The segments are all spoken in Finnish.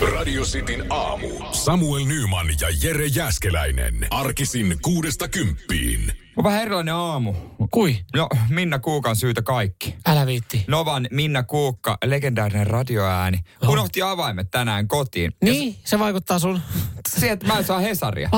Radio Cityn aamu. Samuel Nyman ja Jere Jäskeläinen. Arkisin kuudesta kymppiin. On vähän erilainen aamu. Kui? No, Minna Kuukan syytä kaikki. Älä viitti. Novan Minna Kuukka, legendaarinen radioääni, unohti avaimet tänään kotiin. Niin, se vaikuttaa sun... Sieltä mä en saa Hesaria.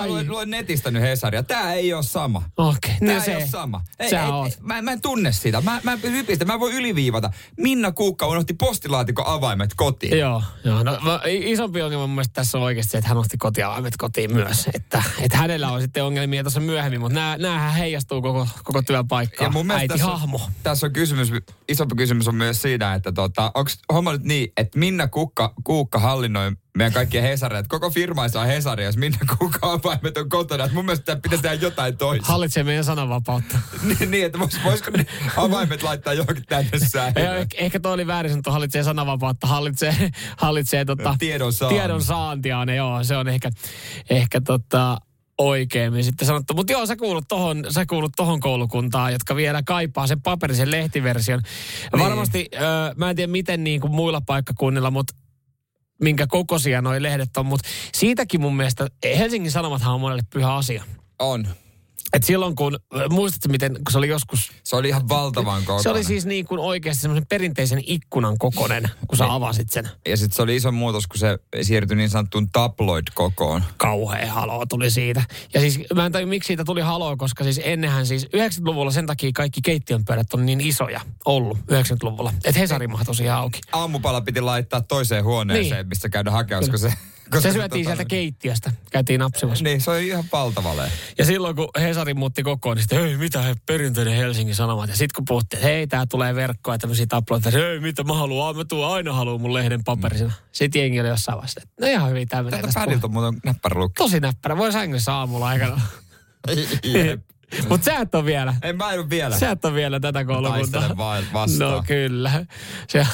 Mä luen, luen netistä nyt Hesaria. Tää ei ole sama. Okei, Tää no ei se. ole sama. Ei, Sä ei, oot. ei, mä, mä en tunne sitä. Mä, mä, hypistä, mä voin yliviivata. Minna Kuukka unohti postilaatikon avaimet kotiin. Joo, joo. No, mä- isompi ongelma mun mielestä tässä on oikeasti se, että hän otti kotiavaimet kotiin myös. Että, että hänellä on sitten ongelmia tuossa myöhemmin, mutta nämä, näähän heijastuu koko, koko työpaikkaan. Ja mun mielestä Äiti tässä on, hahmo. tässä on kysymys, isompi kysymys on myös siinä, että tota, onko homma nyt niin, että Minna Kukka, Kuukka hallinnoi meidän kaikkien Hesaria, että koko firma saa Hesaria, jos Minna Kukka avaimet on kotona. Mun mielestä pitäisi tehdä jotain toista. Hallitsee meidän sananvapautta. niin, niin, että vois, voisiko ne avaimet laittaa johonkin tänne säilöön? ehkä, ehkä toi oli väärin sanottu, hallitsee sananvapautta, hallitsee, hallitsee tota, Tiedon saanti. tiedon saantia. Ne, joo, se on ehkä, ehkä tota, oikeemmin sitten sanottu. Mutta joo, sä kuulut, tohon, sä kuulut tohon koulukuntaan, jotka vielä kaipaa sen paperisen lehtiversion. Niin. Varmasti, ö, mä en tiedä miten niin kuin muilla paikkakunnilla, mutta minkä kokoisia noi lehdet on, mutta siitäkin mun mielestä Helsingin Sanomathan on monelle pyhä asia. On. Et silloin kun, muistatko miten, kun se oli joskus Se oli ihan valtavan kokoinen. se oli siis niin kuin oikeasti semmoisen perinteisen ikkunan kokonen, kun sä avasit sen. Ja sitten se oli iso muutos, kun se siirtyi niin sanottuun tabloid-kokoon. Kauhea haloo tuli siitä. Ja siis mä en tajua, miksi siitä tuli haloo, koska siis ennenhän siis 90-luvulla sen takia kaikki keittiön pöydät on niin isoja ollut 90-luvulla. Että Hesari siihen auki. Aamupala piti laittaa toiseen huoneeseen, Niin. mistä käydä hakea, koska se... Koska Se syötiin sieltä keittiöstä, käytiin napsimassa. Niin, se oli ihan valtava. Ja silloin kun Hesari muutti kokoon, niin sitten, hei mitä he, perinteinen Helsingin Sanomat. Ja sitten kun puhuttiin, että hei tää tulee verkkoa ja tämmöisiä tabloita, hei mitä mä haluan, mä tuun aina haluan mun lehden paperisena. Sitten jengi oli jossain vasta, että no ihan hyvin tää menee Tätä tästä pädiltä on muuten näppärälukki. Tosi näppärä, voi sängyssä aamulla aikana. Mutta sä et ole vielä. Ei mä en ole vielä. Sä et ole vielä tätä koulukuntaa. taistelen vaan vastaan. No kyllä. Se,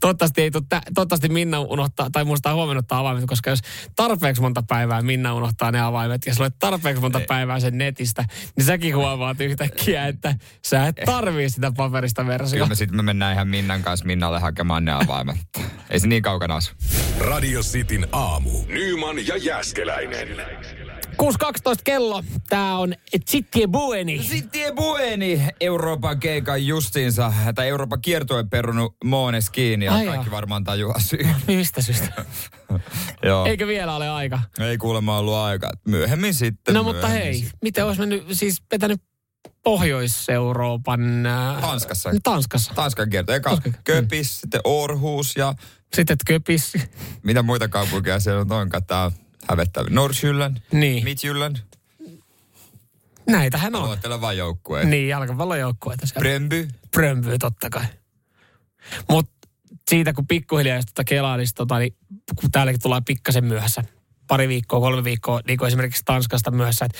toivottavasti, ei tuu, tä, toivottavasti Minna unohtaa, tai muistaa huomenna ottaa avaimet, koska jos tarpeeksi monta päivää Minna unohtaa ne avaimet, ja sulle tarpeeksi monta päivää sen netistä, niin säkin huomaat yhtäkkiä, että sä et tarvii sitä paperista Kyllä versiota. me sitten me mennään ihan Minnan kanssa Minnalle hakemaan ne avaimet. Ei se niin kaukana asu. Radio Cityn aamu. Nyman ja Jäskeläinen. 6.12 kello. Tää on Zitti Bueni. Sitten Bueni Euroopan keikan justiinsa, tai Euroopan kiertueen perunut Moones kiinni, ja Ai kaikki jaa. varmaan tajuaa syy. Mistä syystä? Joo. Eikö vielä ole aika? Ei kuulemma ollut aikaa. Myöhemmin sitten. No mutta myöhemmin hei, sitten. miten olisi mennyt, siis vetänyt Pohjois-Euroopan... Äh, Tanskassa. Tanskassa. Tanskan kierto. Eka Tanska. Köpis, sitten Orhus ja Sitten Köpis. mitä muita kaupunkeja siellä on onkaan. Tää hävettävä. Nordsjylland, Niin. Midtjylland. Näitähän on. Luettele vaan joukkueet. Niin, jalkapallojoukkueita. Bremby. Brömby totta kai. Mutta siitä kun pikkuhiljaa jos tota kelaa, niin, tota, niin kun täälläkin tulee pikkasen myöhässä, pari viikkoa, kolme viikkoa, niin kuin esimerkiksi Tanskasta myöhässä, että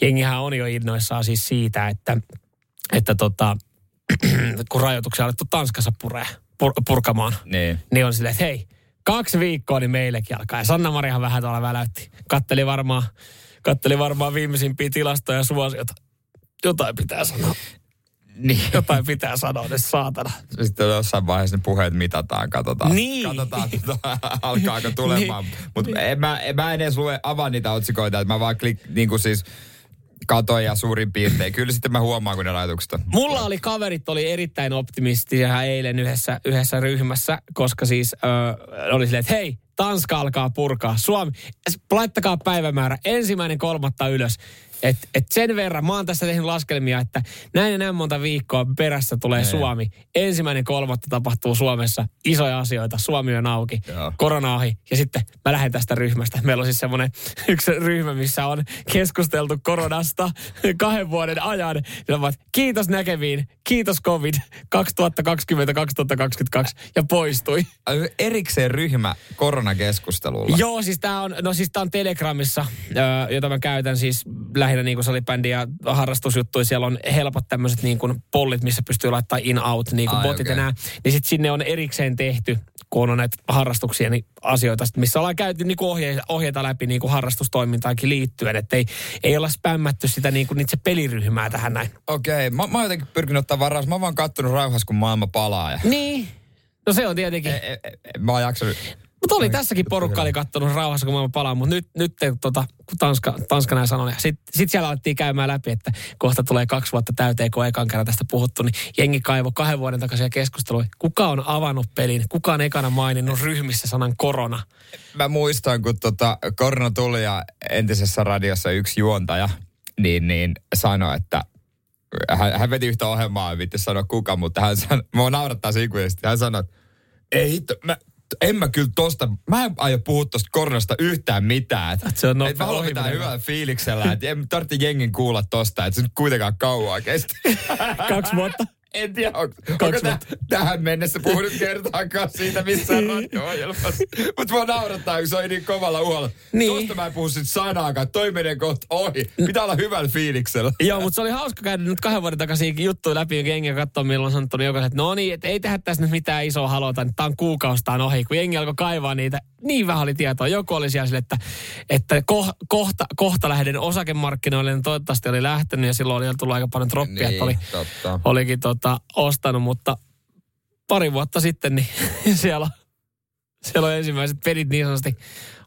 jengihän on jo innoissaan siis siitä, että, että tota, kun rajoituksia on alettu Tanskassa puree, pur, purkamaan, Niin. niin on silleen, että hei, kaksi viikkoa, niin meillekin alkaa. Ja Sanna Marihan vähän tuolla väläytti. Katteli varmaan, katteli varmaan viimeisimpiä tilastoja ja suosiota. Jotain pitää sanoa. Niin. Jotain pitää sanoa, ne saatana. Sitten jossain vaiheessa ne puheet mitataan, katsotaan. Niin. Katsotaan, tota, alkaako tulemaan. Niin. Mutta en mä, en mä edes lue, avaa niitä otsikoita, että mä vaan klik, niin kuin siis katoin ja suurin piirtein. Kyllä sitten mä huomaan, kun ne rajoitukset on. Mulla oli kaverit, oli erittäin optimistisia eilen yhdessä, yhdessä ryhmässä, koska siis ö, oli silleen, että hei, Tanska alkaa purkaa. Suomi, laittakaa päivämäärä ensimmäinen kolmatta ylös. Et, et sen verran, mä oon tässä tehnyt laskelmia, että näin ja näin monta viikkoa perässä tulee Niin. Suomi. Ensimmäinen kolmatta tapahtuu Suomessa. Isoja asioita. Suomi on auki. Joo. Korona ohi. Ja sitten mä lähden tästä ryhmästä. Meillä on siis semmoinen yksi ryhmä, missä on keskusteltu koronasta kahden vuoden ajan. Ja ovat, kiitos näkemiin, kiitos COVID 2020-2022 ja poistui. Erikseen ryhmä koronakeskustelulla. Joo, siis tää on, no siis tää on Telegramissa, jota mä käytän siis lähinnä niin kuin salibändi ja harrastusjuttuja. Siellä on helpot tämmöiset niin kuin pollit, missä pystyy laittamaan in-out, niin kuin Ai, botit okei. ja nää. Niin sit sinne on erikseen tehty, kun on näitä harrastuksia, niin asioita, sit missä ollaan käyty niin kuin ohjeita, ohjeita läpi niin kuin harrastustoimintaankin liittyen. Että ei, ei olla spämmätty sitä niin kuin itse peliryhmää tähän näin. Okei, mä, mä oon jotenkin pyrkinyt ottaa varaus. Mä oon vaan kattonut rauhassa, kun maailma palaa. Ja... Niin. No se on tietenkin. E, e, e, mä oon jaksanut Mutta oli tässäkin porukka oli kattonut rauhassa, kun mä palaan, mutta nyt, nyt tota, kun Tanska, Tanska näin sanoi, sitten sit siellä alettiin käymään läpi, että kohta tulee kaksi vuotta täyteen, kun ekan kerran tästä puhuttu, niin jengi kaivo kahden vuoden takaisia keskustelua. Kuka on avannut pelin? Kuka on ekana maininnut ryhmissä sanan korona? Mä muistan, kun tota, korona tuli ja entisessä radiossa yksi juontaja, niin, niin sanoi, että hän, hän veti yhtä ohjelmaa, en vitti sanoa kuka, mutta hän sanoi, mua naurattaa se ikuisesti. Hän sanoi, että ei hitto, mä, en mä kyllä tosta, mä en aio puhua tosta koronasta yhtään mitään. Et, se on et mä haluan pitää hyvällä fiiliksellä, että en tarvitse jengin kuulla tosta, että se nyt kuitenkaan kauaa kesti. Kaksi vuotta. En tiedä, on, onko täh, tähän mennessä puhunut kertaakaan siitä missään radio-ohjelmassa. Mutta mua naurattaa, kun se oli niin kovalla uholla. Niin. Tuosta mä en puhu sit sanaakaan. Toi menee kohta ohi. Pitää olla hyvällä fiiliksellä. Joo, mutta se oli hauska käydä nyt kahden vuoden takaisin juttuja läpi, jonka jengi katsoa, milloin sanottu niin jokaisen, että no niin, että ei tehdä tässä nyt mitään isoa halota, että tämä on kuukaustaan ohi. Kun jengi alkoi kaivaa niitä, niin vähän oli tietoa. Joku oli siellä sille, että, että ko, kohta, kohta lähden osakemarkkinoille, niin toivottavasti oli lähtenyt ja silloin oli tullut aika paljon troppia, niin, oli, totta. olikin tota, ostanut, mutta pari vuotta sitten niin siellä, siellä on ensimmäiset pelit niin sanotusti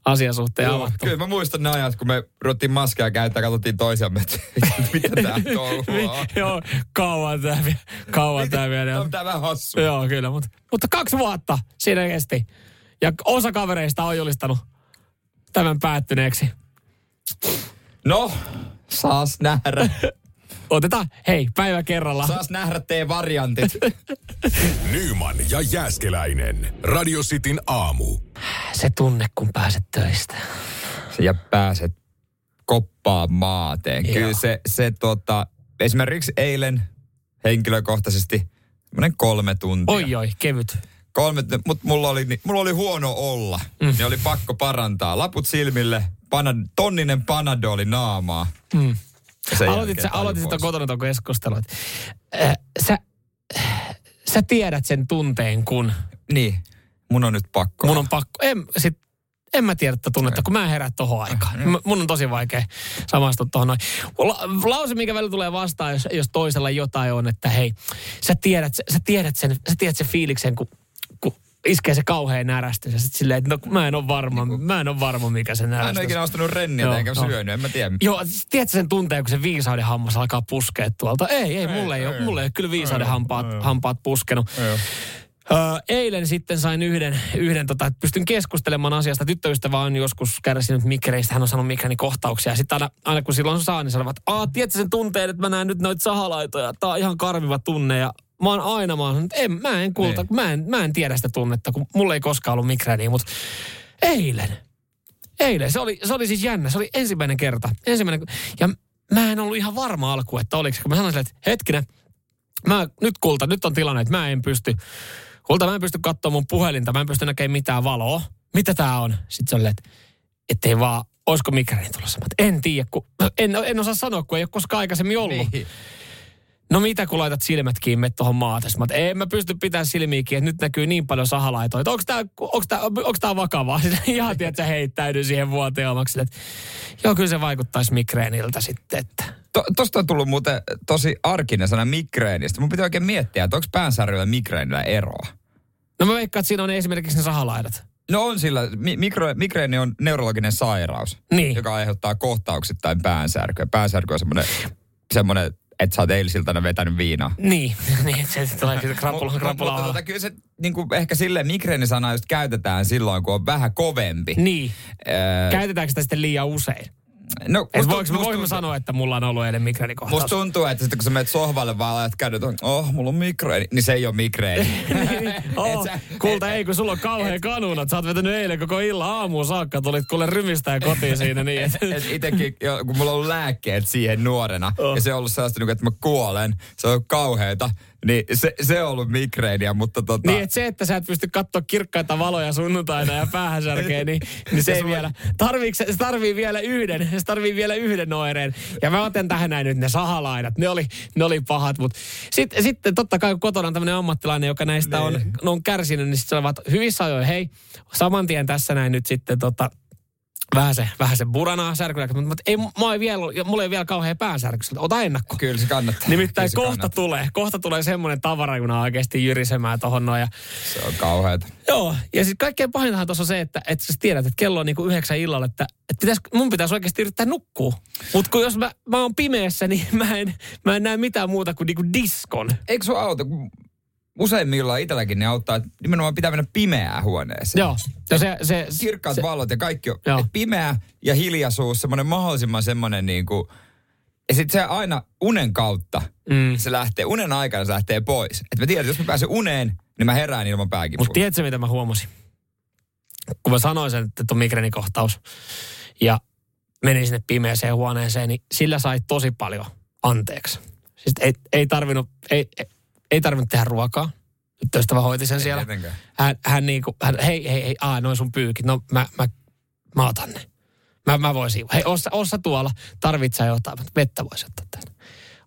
asiasuhteen Joo, avattu. Kyllä mä muistan ne ajat, kun me ruvettiin maskeja käyttää, katsottiin toisiamme, että mitä tää touhua Joo, kauan tää, kauan tää vielä. On tää vähän hassu. Joo, kyllä, mutta, mutta kaksi vuotta siinä kesti. Ja osa kavereista on julistanut tämän päättyneeksi. No, saas nähdä. Otetaan, hei, päivä kerralla. Saas nähdä tee variantit. Nyman ja Jääskeläinen. Radio Cityn aamu. Se tunne, kun pääset töistä. Ja pääset koppaan maateen. Joo. Kyllä se, se tota, esimerkiksi eilen henkilökohtaisesti kolme tuntia. Oi oi, kevyt. Kolme, mutta mulla oli, mulla oli huono olla. Mm. Niin oli pakko parantaa. Laput silmille, pana, tonninen panadoli naamaa. Mm. Aloitit sä, aloitit sitä kotona tuon keskustelun. Äh, sä, sä tiedät sen tunteen, kun... Niin, mun on nyt pakko. Mun on pakko. En, sit, en mä tiedä tätä tunnetta, kun mä en herää tohon aikaan. Mm. Mun on tosi vaikea samastua tohon noin. La, lause, mikä välillä tulee vastaan, jos, jos toisella jotain on, että hei, sä tiedät, sä tiedät sen, sä tiedät sen fiiliksen, kun iskee se kauhean närästys. Ja sitten silleen, että no mä en ole varma, niin mä en ole varma mikä se närästys. Mä en ole ikinä ostanut renniä enkä no. syönyt, en mä tiedä. Joo, siis tiedätkö sen tunteen, kun se viisauden hammas alkaa puskea tuolta? Ei, ei, ei mulle ei, ei, ole, mulle ei ole kyllä viisauden ei, hampaat, ei, hampaat puskenut. Ei, Öö, eilen sitten sain yhden, yhden tota, että pystyn keskustelemaan asiasta. Tyttöystävä on joskus kärsinyt mikreistä, hän on sanonut kohtauksia. Sitten aina, aina kun silloin saa, niin sanovat, että tiedätkö sen tunteen, että mä näen nyt noita sahalaitoja. Tää on ihan karviva tunne ja mä oon aina, mä, oon, en, mä en kulta, niin. mä en, mä en tiedä sitä tunnetta, kun mulla ei koskaan ollut migreeniä, mutta eilen, eilen, se oli, se oli siis jännä, se oli ensimmäinen kerta, ensimmäinen, ja mä en ollut ihan varma alku, että oliko, kun mä sanoin sille, että hetkinen, mä, nyt kulta, nyt on tilanne, että mä en pysty, kulta, mä en pysty katsoa mun puhelinta, mä en pysty näkemään mitään valoa, mitä tää on? Sitten se oli, että ettei vaan, olisiko migreeni tulossa? Mä, en tiedä, kun, en, en osaa sanoa, kun ei ole koskaan aikaisemmin ollut. Niin. No mitä kun laitat silmät kiinni tuohon maatas? Mä en mä pysty pitämään silmiä kiinni, että nyt näkyy niin paljon sahalaitoja. Onko tämä onks tää, onks tää vakavaa? Ihan tiedät, sä heittäydy siihen vuoteomaksi. Että, joo, kyllä se vaikuttaisi migreeniltä sitten. Että. To, tosta on tullut muuten tosi arkinen sana migreenistä. Mun pitää oikein miettiä, että onko päänsärjyllä migreenillä eroa? No mä veikkaan, että siinä on esimerkiksi ne sahalaidat. No on sillä. Mikro, migreeni on neurologinen sairaus, niin. joka aiheuttaa kohtauksittain päänsärkyä. Päänsärky on semmoinen semmoinen että sä oot eilisiltana vetänyt viinaa. Niin, niin se tulee kyllä krapula, krapula mutta, kyllä se niin kuin ehkä silleen migreenisana just käytetään silloin, kun on vähän kovempi. Niin. Öö, Käytetäänkö sitä sitten liian usein? No, Et voinko tuntuu, sanoa, että mulla on ollut eilen migreenikohtaus? Musta tuntuu, että sitten kun sä menet sohvalle vaan ajat kädet, oh, mulla on migreeni, niin se ei ole migreeni. niin, oh, sä, kulta, et, ei kun sulla on kauhean kanunat. Sä oot vetänyt eilen koko illan aamuun saakka, tulit kuule rymistää kotiin siinä. Niin, et, et itekin, kun mulla on ollut lääkkeet siihen nuorena, oh. ja se on ollut sellaista, niin että mä kuolen, se on kauheeta. Niin se, se on ollut migreeniä, mutta tota... Niin, että se, että sä et pysty katsoa kirkkaita valoja sunnuntaina ja päähän särkee, niin, niin se ei vielä... Tarviiko, se tarvii vielä yhden, se tarvii vielä yhden oireen. Ja mä otan tähän näin nyt ne sahalaidat, ne oli, ne oli pahat, mutta sitten, sitten totta kai kun kotona on tämmöinen ammattilainen, joka näistä on, on kärsinyt, niin sitten hyvissä ajoin, hei, saman tien tässä näin nyt sitten tota, vähän se, vähän se buranaa särkylääkettä, mutta, mutta ei, mä ei vielä, mulla ei vielä kauhean päänsärky. Ota ennakko. Kyllä se kannattaa. Nimittäin se kohta kannattaa. tulee, kohta tulee semmoinen tavarajuna oikeasti jyrisemään tohon noin. Ja, Se on kauheata. joo, ja sitten kaikkein pahintahan tuossa on se, että, että sä tiedät, että kello on niinku yhdeksän illalla, että, että pitäis, mun pitäisi oikeasti yrittää nukkua. Mutta kun jos mä, mä oon pimeässä, niin mä en, mä en näe mitään muuta kuin niinku diskon. Eikö sun auto, useimmillaan itselläkin ne auttaa, että nimenomaan pitää mennä pimeään huoneeseen. Joo, ja se, se, Kirkkaat se, valot ja kaikki on Joo. pimeä ja hiljaisuus, semmoinen mahdollisimman semmoinen niin kuin, ja sitten se aina unen kautta, Mm. se lähtee, unen aikana se lähtee pois. Että mä tiedän, että jos mä pääsen uneen, niin mä herään ilman pääkipua. Mutta tiedätkö, mitä mä huomasin? Kun mä sanoin sen, että on migreenikohtaus ja menin sinne pimeäseen huoneeseen, niin sillä sai tosi paljon anteeksi. Siis ei, ei tarvinnut, ei, ei, ei tarvinnut tehdä ruokaa. Nyt ystävä hoiti sen Ei siellä. tietenkään. Hän, hän niinku, hän, hei, hei, hei, aa, noin sun pyykit. No mä, mä, mä otan ne. Mä, mä voin siivoa. Hei, ossa, ossa tuolla. Tarvitsee jotain. Vettä voisi ottaa tänne.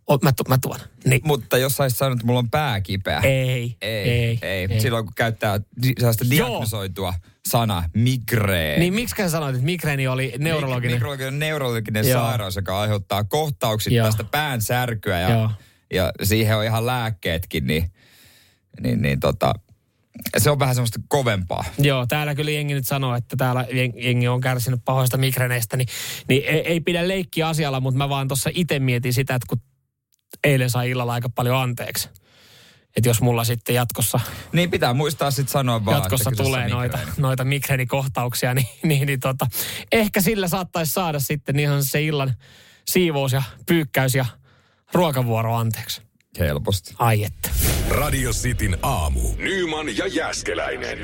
O, mä, tu, mä tuon. Niin. Mutta jos saisit sanonut, että mulla on pää kipeä. Ei, Ei, ei, ei. ei. Silloin kun käyttää sellaista Joo. diagnosoitua sanaa, migreeni. Niin miksi sä sanoit, että migreeni oli neurologinen? Mikrologinen neurologinen Joo. sairaus, joka aiheuttaa kohtauksittaista pään särkyä ja, Joo. Ja siihen on ihan lääkkeetkin, niin, niin, niin tota, se on vähän semmoista kovempaa. Joo, täällä kyllä jengi nyt sanoo, että täällä jeng- jengi on kärsinyt pahoista migreneistä, niin, niin ei, ei pidä leikkiä asialla, mutta mä vaan tuossa itse mietin sitä, että kun eilen sai illalla aika paljon anteeksi. Että jos mulla sitten jatkossa, Niin pitää muistaa sitten sanoa vaan, jatkossa tulee noita, noita migreenikohtauksia, niin, niin, niin tota, ehkä sillä saattaisi saada sitten ihan se illan siivous ja pyykkäys ja ruokavuoro anteeksi. Helposti. Ai että. Radio Cityn aamu. Nyman ja Jäskeläinen.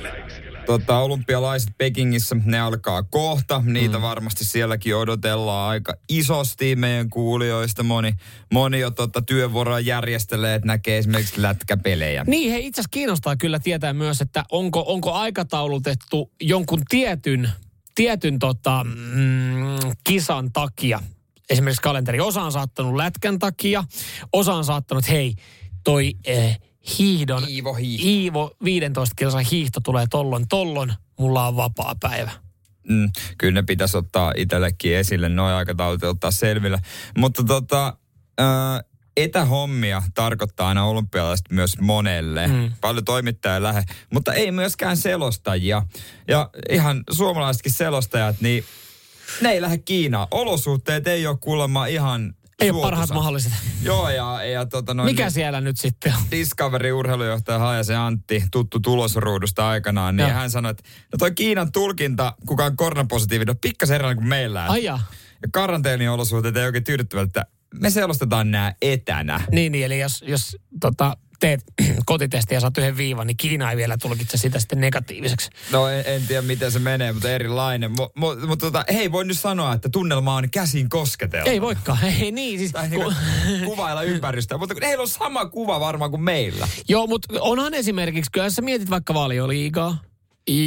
Tota, olympialaiset Pekingissä, ne alkaa kohta. Niitä mm. varmasti sielläkin odotellaan aika isosti meidän kuulijoista. Moni, moni jo tota, työvuoroa järjestelee, että näkee esimerkiksi lätkäpelejä. Niin, he itse asiassa kiinnostaa kyllä tietää myös, että onko, onko aikataulutettu jonkun tietyn, tietyn tota, mm, kisan takia. Esimerkiksi kalenteri. Osa on saattanut lätkän takia, osa on saattanut, hei, toi eh, hiihdon, Iivo hiihto. Iivo 15 kilsan hiihto tulee tollon, tollon, mulla on vapaa päivä. Mm, kyllä ne pitäisi ottaa itsellekin esille, noin aikataulut ottaa selville. Mutta tota, ää, etähommia tarkoittaa aina olympialaiset myös monelle. Mm. Paljon toimittajia lähe, mutta ei myöskään selostajia. Ja ihan suomalaisetkin selostajat, niin ne ei lähde Kiinaan. Olosuhteet ei ole kuulemma ihan Ei ole parhaat mahdolliset. Joo, ja, ja tota noin, Mikä siellä nyt sitten on? Discovery-urheilujohtaja Hajasen Antti, tuttu tulosruudusta aikanaan, niin Joo. hän sanoi, että no toi Kiinan tulkinta, kuka on koronapositiivinen, on pikkasen erilainen kuin meillä. Ai. Ja karanteeniolosuhteet ei oikein tyydyttävät, että me selostetaan nämä etänä. Niin, niin, eli jos, jos tota, teet kotitestiä ja saat yhden viivan, niin Kiina ei vielä tulkitse sitä sitten negatiiviseksi. No en, en tiedä miten se menee, mutta erilainen. Mutta mu, mu, tota, hei, voin nyt sanoa, että tunnelma on käsin kosketelma. Ei voikaan. Ei niin, siis... Tai Ku, niinku kuvailla ympäristöä, mutta heillä on sama kuva varmaan kuin meillä. joo, mutta onhan esimerkiksi, kyllä sä mietit vaikka valioliigaa,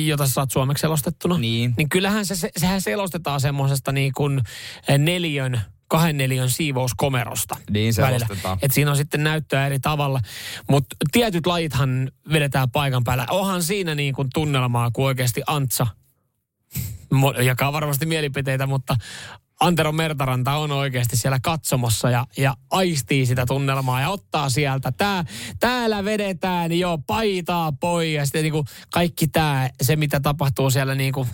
jota sä saat suomeksi selostettuna. Niin. Niin kyllähän se, se sehän selostetaan semmoisesta niin kuin neljön, kahden neljön siivouskomerosta. Niin välillä. selostetaan. Et siinä on sitten näyttöä eri tavalla. Mutta tietyt lajithan vedetään paikan päällä. Onhan siinä niin kuin tunnelmaa, kun oikeasti Antsa jakaa varmasti mielipiteitä, mutta Antero Mertaranta on oikeasti siellä katsomossa ja, ja aistii sitä tunnelmaa ja ottaa sieltä. Tää, täällä vedetään jo paitaa pois ja sitten niinku kaikki tämä, se mitä tapahtuu siellä niinku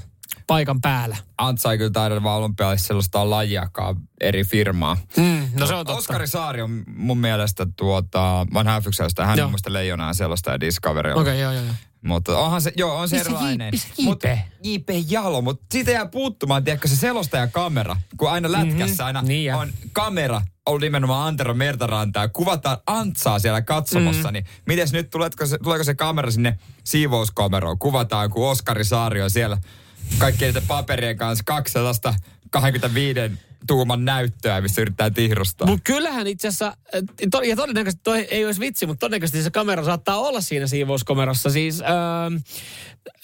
paikan päällä. Antsa ei kyllä taida vaan olympialaisissa sellaista lajiakaan eri firmaa. Mm, no se on totta. Oskari Saari on mun mielestä tuota, vanha f hän Joo. on mun mielestä leijonaa sellaista ja Discovery. Okei, okay, joo, joo, joo. Mutta onhan se, joo, on se Missä erilainen. missä Mut JP? Jalo, mutta siitä jää puuttumaan, tiedätkö, se selostaja kamera. Kun aina lätkässä aina Niin on kamera, on nimenomaan Antero Mertarantaa, kuvataan Antsaa siellä katsomossa, Mm. niin mites nyt, tuleeko se, tuleeko se kamera sinne siivouskameroon? Kuvataan, kun Oskari Saari on siellä kaikkien niiden paperien kanssa kaksi sellaista 25 tuuman näyttöä, missä yrittää tihrustaa. Mutta kyllähän itse asiassa, et, to, ja todennäköisesti toi ei olisi vitsi, mutta todennäköisesti se kamera saattaa olla siinä siivouskomerossa. Siis, öö,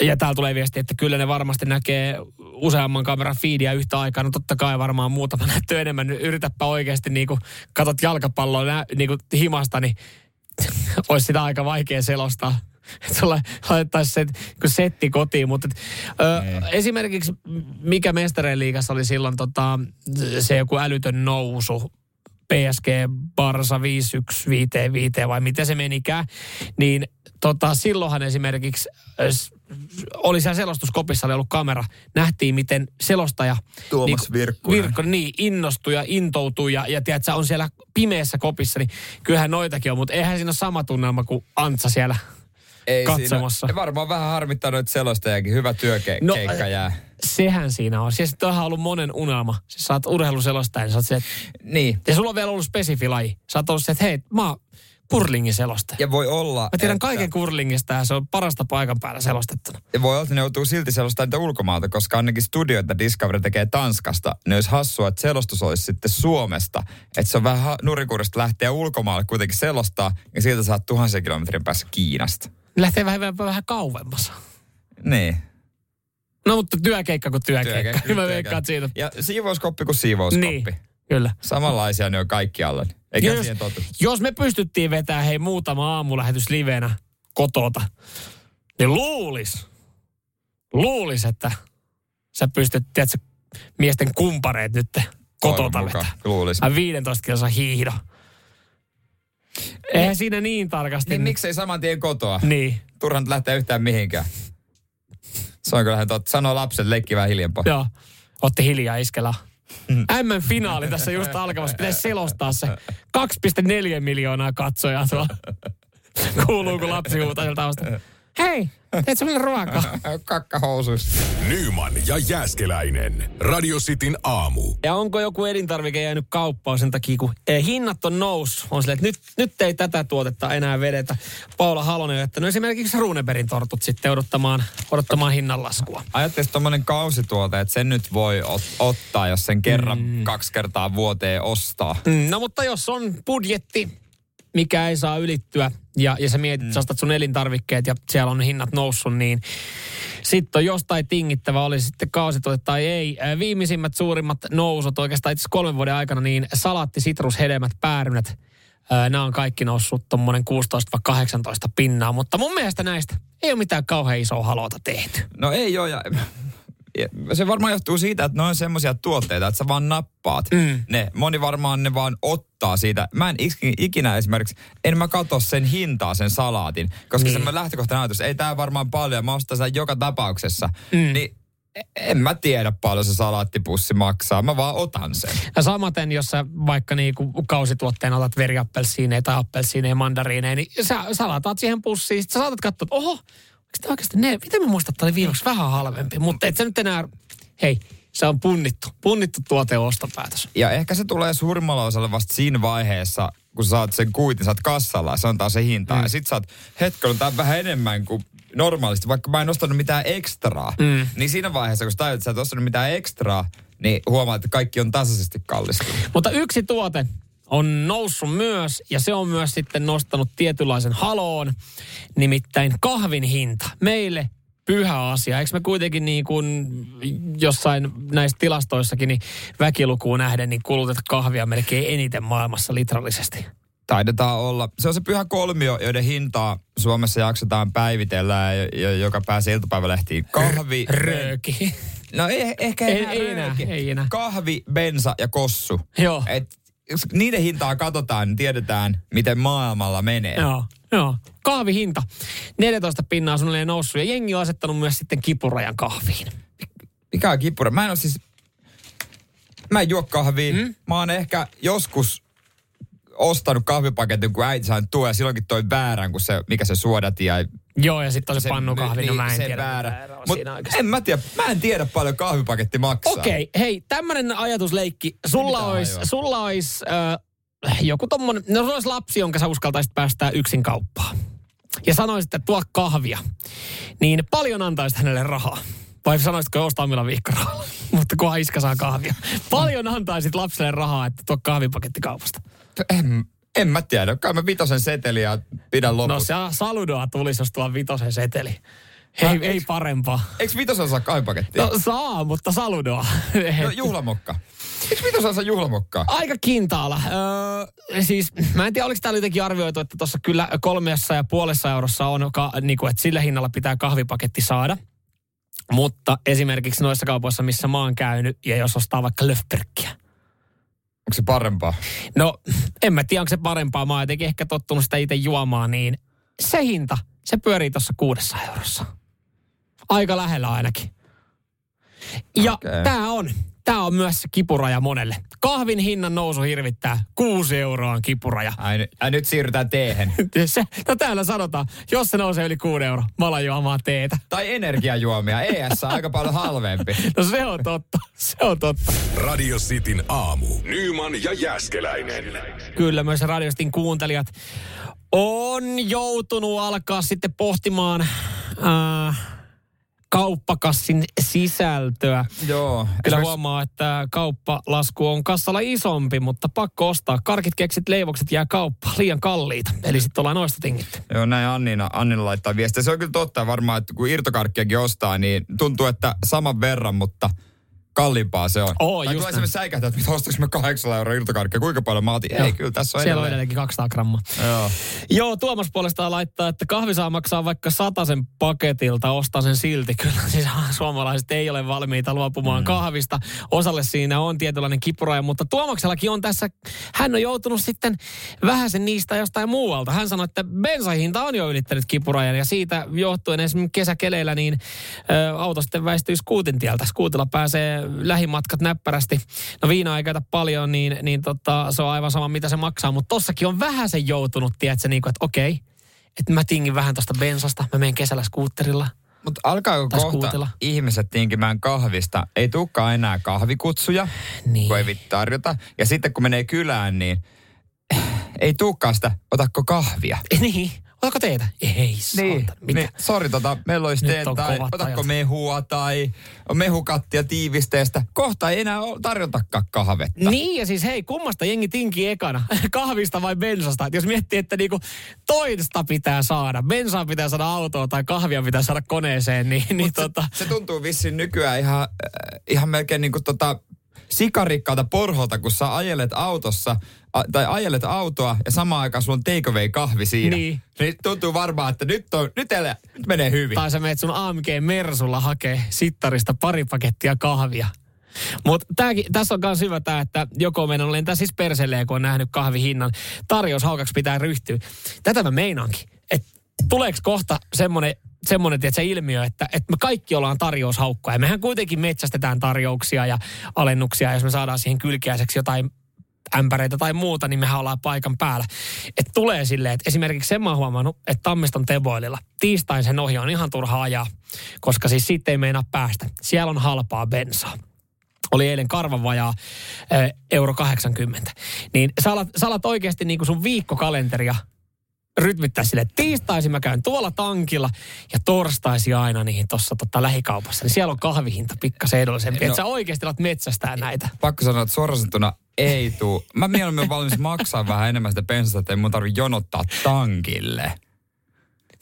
ja täällä tulee viesti, että kyllä ne varmasti näkee useamman kameran feedia yhtä aikaa. No totta kai varmaan muutama näyttö enemmän. Yritäpä oikeasti, niin kuin katot jalkapalloa niin kuin himasta, niin olisi sitä aika vaikea selostaa. Että se, kun setti kotiin. Mutta et, ö, esimerkiksi mikä mestareen liigassa oli silloin tota, se joku älytön nousu, PSG Barsa 5-1, 5 vai miten se menikään, niin tota, silloinhan esimerkiksi oli siellä selostuskopissa oli ollut kamera. Nähtiin, miten selostaja Tuomas niin, Virkkunen. Virkko, niin, innostui ja intoutui ja, ja tiedät, sä, on siellä pimeässä kopissa, niin kyllähän noitakin on, mutta eihän siinä ole sama tunnelma kuin Antsa siellä Ei katsomassa. Siinä, varmaan vähän harmittanut että selostajakin. Hyvä työkeikka No, no, jää. Sehän siinä on. Sitten on ollut monen unelma. Siis sä oot urheiluselostaja, niin sä oot se, että, Niin. ja sulla on vielä ollut spesifilaji. Sä oot ollut se, että hei, mä oon kurlingin selostaja. Ja voi olla... Mä tiedän että- kaiken kurlingista ja se on parasta paikan päällä selostettuna. Ja voi olla, että ne joutuu silti selostamaan niitä ulkomaalta, koska ainakin studioita Discovery tekee Tanskasta. Ne olisi hassua, että selostus olisi sitten Suomesta. Että se on vähän nurikurista lähteä ulkomaalle kuitenkin selostaa, ja siltä saat tuhansia kilometrin päässä Kiinasta. Lähtee vähän, vähän, vähän kauemmas. Niin. No mutta työkeikka kuin työkeikka. Työkeikka, veikkaat siitä. Ja siivouskoppi kuin siivouskoppi. Niin, kyllä. Samanlaisia ne on kaikkialla. Eikä Jos, siihen totu. jos me pystyttiin vetämään hei muutama aamulähetys livenä kotota, niin luulis, luulis, että sä pystyt, tiedätkö, miesten kumpareet nyt kotota. Luulisi. Ai 15 kilsa hiihdo. Eihän siinä niin tarkasti. Niin miksei saman tien kotoa? Niin, Turhan lähteä yhtään mihinkään. Se on kyllähän totta. Sanoo lapset, leikki vähän hiljempaa. joo. Otti hiljaa iskellä. Mm. M-finaali tässä just alkamassa. Pitäisi selostaa se. 2,4 miljoonaa katsojaa tuolla. Kuuluu, kun lapsi huutaa sieltä. Hei, teet semmoinen ruokaa. Kakkahousuissa. Nyman ja Jääskeläinen. Radio Cityn aamu. Ja onko joku elintarvike jäänyt kauppaan sen takia, kun eh, hinnat on noussut. On silleen, että nyt, nyt ei tätä tuotetta enää vedetä. Paula Halonen on jättänyt esimerkiksi Runeberin tortut sitten odottamaan, odottamaan hinnanlaskua. Ajattelisi tuommoinen kausituote, että sen nyt voi ot- ottaa, jos sen kerran mm. kaksi kertaa vuoteen ostaa. Mm, No mutta jos on budjetti, mikä ei saa ylittyä, ja, ja sä mietit, mm. sä ostat sun elintarvikkeet ja siellä on hinnat noussut, niin sitten on jostain tingittävä, oli sitten kausituote tai ei. Ää, Viimeisimmät suurimmat nousut oikeastaan itse kolmen vuoden aikana, niin salaatti, sitrus, hedelmät, päärynät, ää, nämä on kaikki noussut tuommoinen 16-18 pinnaa, mutta mun mielestä näistä ei ole mitään kauhean isoa halota tehty. No ei ole. Ja se varmaan johtuu siitä, että ne on semmoisia tuotteita, että sä vaan nappaat. Mm. Ne, moni varmaan ne vaan ottaa siitä. Mä en ikinä esimerkiksi, en mä katso sen hintaa, sen salaatin. Koska Niin. semmoinen lähtökohtainen ajatus, ei tää varmaan paljon, mä ostan sen joka tapauksessa. Mm. Niin en mä tiedä paljon se salaattipussi maksaa, mä vaan otan sen. Ja samaten, jos sä vaikka niinku kausituotteena otat veriappelsiineja tai appelsiineja, mandariineja, niin sä, sä lataat siihen pussiin. Sitten sä saatat katsoa, että oho, tämä oikeasti ne? Miten mä muistan, että tää oli viimeksi vähän halvempi. Mutta et sä nyt enää, hei, se on punnittu. Punnittu tuote ostopäätös. Ja ehkä se tulee suurimmalla osalla vasta siinä vaiheessa, kun sä saat sen kuitin, sä oot kassalla ja se on taas se hinta. Mm. Ja sit sä oot, hetken, tää on vähän enemmän kuin normaalisti, vaikka mä en ostanut mitään ekstraa. Mm. Niin siinä vaiheessa, kun sä tajut, että sä et ostanut mitään ekstraa, niin huomaat, että kaikki on tasaisesti kallistunut. Mutta yksi tuote on noussut myös, ja se on myös sitten nostanut tietynlaisen haloon, nimittäin kahvin hinta. Meille pyhä asia. Eikö me kuitenkin niin kuin jossain näissä tilastoissakin niin väkilukuun nähden niin kulutetaan kahvia melkein eniten maailmassa litrallisesti. Taidetaan olla. Se on se pyhä kolmio, joiden hintaa Suomessa jaksetaan päivitellä ja, joka pääsee iltapäivälehtiin. Kahvi, Rööki. No ei, ehkä Ei- ei enää, ei enää. Kahvi, bensa ja kossu. Joo. Et, jos niiden hintaa katsotaan, niin tiedetään, miten maailmalla menee. Joo, joo. Kahvihinta. 14 pinnaa suunnilleen noussut ja jengi on asettanut myös sitten kipurajan kahviin. Mikä on kipura? Mä en ole siis... Mä en juo kahvia. Mm? Mä oon ehkä joskus ostanut kahvipaketin, kun äiti sai tuo ja silloinkin toi väärän, kun se, mikä se suodati ja Joo, ja sitten on se, pannukahvi, no mä en se tiedä. väärä. Mut en mä tiedä, mä en tiedä paljon kahvipaketti maksaa. Okei, hei, tämmönen ajatusleikki. Sulla olisi, sulla olisi äh, joku tommonen, no sulla olisi lapsi, jonka sä uskaltaisit päästää yksin kauppaan. Ja sanoisit, että tuo kahvia. Niin paljon antaisit hänelle rahaa. Vai sanoisitko ostaa omilla viikkorahalla? Mutta kunhan iska saa kahvia. Paljon antaisit lapselle rahaa, että tuo kahvipaketti kaupasta. En, en mä tiedä. Kai mä vitosen seteliä ja pidän lopussa. No se saludoa tulisi, jos tuo vitosen seteli. Ei, Ah, ei parempaa. Eikö vitosella saa kahvipakettia? No saa, mutta saludoa. No, juhlamokka. Eikö vitosella saa juhlamokkaa? Aika kintaalla. Öö, siis mä en tiedä, oliko täällä jotenkin arvioitu, että tuossa kyllä kolmessa ja puolessa eurossa on, ka, niin kuin, että sillä hinnalla pitää kahvipaketti saada. Mutta esimerkiksi noissa kaupoissa, missä mä oon käynyt, ja jos ostaa vaikka löfperkkiä. Onko se parempaa? No, en mä tiedä, onko se parempaa. Mä oon jotenkin ehkä tottunut sitä itse juomaan, niin se hinta, se pyörii tuossa kuudessa eurossa. Aika lähellä ainakin. Ja okay. tämä on, tää on myös se kipuraja monelle. Kahvin hinnan nousu hirvittää. Kuusi euroa on kipuraja. Ai, ai nyt siirrytään teehen. Se, no täällä sanotaan, jos se nousee yli kuuden euroa, mä alan juomaan teetä. Tai energiajuomia. ES on aika paljon halvempi. No se on totta, se on totta. Radio Cityn aamu. Nyman ja Jäskeläinen. Kyllä myös radiostin kuuntelijat on joutunut alkaa sitten pohtimaan äh, kauppakassin sisältöä. Joo. Kyllä Esimerkiksi- huomaa, että kauppalasku on kassalla isompi, mutta pakko ostaa. Karkit, keksit, leivokset jää kauppaan liian kalliita. Eli sitten ollaan noista tingitty. Joo, näin Annina, Annina laittaa viestiä. Se on kyllä totta varmaan, että kun irtokarkkiakin ostaa, niin tuntuu, että saman verran, mutta kalliimpaa se on. Oo, tai tulee semmoinen säikähtää, että ostaks mä 8 euroa irtokarkkia, kuinka paljon mä otin? Ei, Joo. kyllä tässä on Siellä on edelleen. edelleenkin 200 grammaa. Joo. Joo, Tuomas puolestaan laittaa, että kahvi saa maksaa vaikka sen paketilta, ostaa sen silti. Kyllä siis suomalaiset ei ole valmiita luopumaan mm. kahvista. Osalle siinä on tietynlainen kipuraja, mutta Tuomaksellakin on tässä, hän on joutunut sitten vähän sen niistä jostain muualta. Hän sanoi, että bensahinta on jo ylittänyt kipurajan ja siitä johtuen esimerkiksi kesäkeleillä niin ö, auto sitten väistyy skuutin tieltä. Skuutilla pääsee lähimatkat näppärästi. No viinaa ei käytä paljon, niin, niin tota, se on aivan sama mitä se maksaa, mutta tossakin on vähän sen joutunut, tiedätkö, niin kuin, että okei, että mä tingin vähän tuosta bensasta, mä menen kesällä skuutterilla. Mutta alkaako kohta skuutilla. ihmiset tinkimään kahvista? Ei tulekaan enää kahvikutsuja, Niin. kun ei tarjota. Ja sitten kun menee kylään, niin ei tulekaan sitä, otakko kahvia. Niin, otatko teitä? Ei, saatana, mitä? niin, sori, tota, meillä olisi Nyt teet on tai otatko ajat. mehua tai mehukattia tiivisteestä. Kohta ei enää tarjotakaan kahvetta. Niin ja siis hei, kummasta jengi tinkii ekana? Kahvista vai bensasta? Et jos miettii, että niinku toista pitää saada, bensaa pitää saada autoa tai kahvia pitää saada koneeseen, niin, niin tota... Se tuntuu vissiin nykyään ihan, äh, ihan melkein niin kuin tota sikarikkaalta porholta, kun sä ajelet autossa, a, tai ajelet autoa ja samaan aikaan sulla on take away kahvi siinä. Niin. niin tuntuu varmaan, että nyt, on, nyt, elä, nyt menee hyvin. Tai sä meet sun AMG Mersulla hakee sittarista pari pakettia kahvia. Mutta tässä on myös hyvä tämä, että joko meidän lentää siis perselleen, kun on nähnyt kahvihinnan. Tarjous haukaksi pitää ryhtyä. Tätä mä meinaankin. Että tuleeko kohta semmoinen semmoinen tiedätkö, ilmiö, että, että me kaikki ollaan tarjoushaukkoja. Ja mehän kuitenkin metsästetään tarjouksia ja alennuksia, jos me saadaan siihen kylkiäiseksi jotain ämpäreitä tai muuta, niin mehän ollaan paikan päällä. Että tulee silleen, että esimerkiksi sen mä oon huomannut, että Tammiston Teboililla tiistain sen ohi on ihan turha ajaa, koska siis siitä ei meinaa päästä. Siellä on halpaa bensaa oli eilen karvan vajaa ö, euro 80. Niin sä alat, sä alat oikeasti niin kuin sun viikkokalenteria rytmittää sille, että tiistaisin mä käyn tuolla tankilla ja torstaisi aina niin tuossa tota lähikaupassa. Niin siellä on kahvihinta pikkasen edullisempi. No. Että sä oikeasti alat metsästää näitä. Pakko sanoa, että suorasantuna ei tuu. Mä mieluummin olen valmis maksaa vähän enemmän sitä bensasta, että ei mun tarvi jonottaa tankille.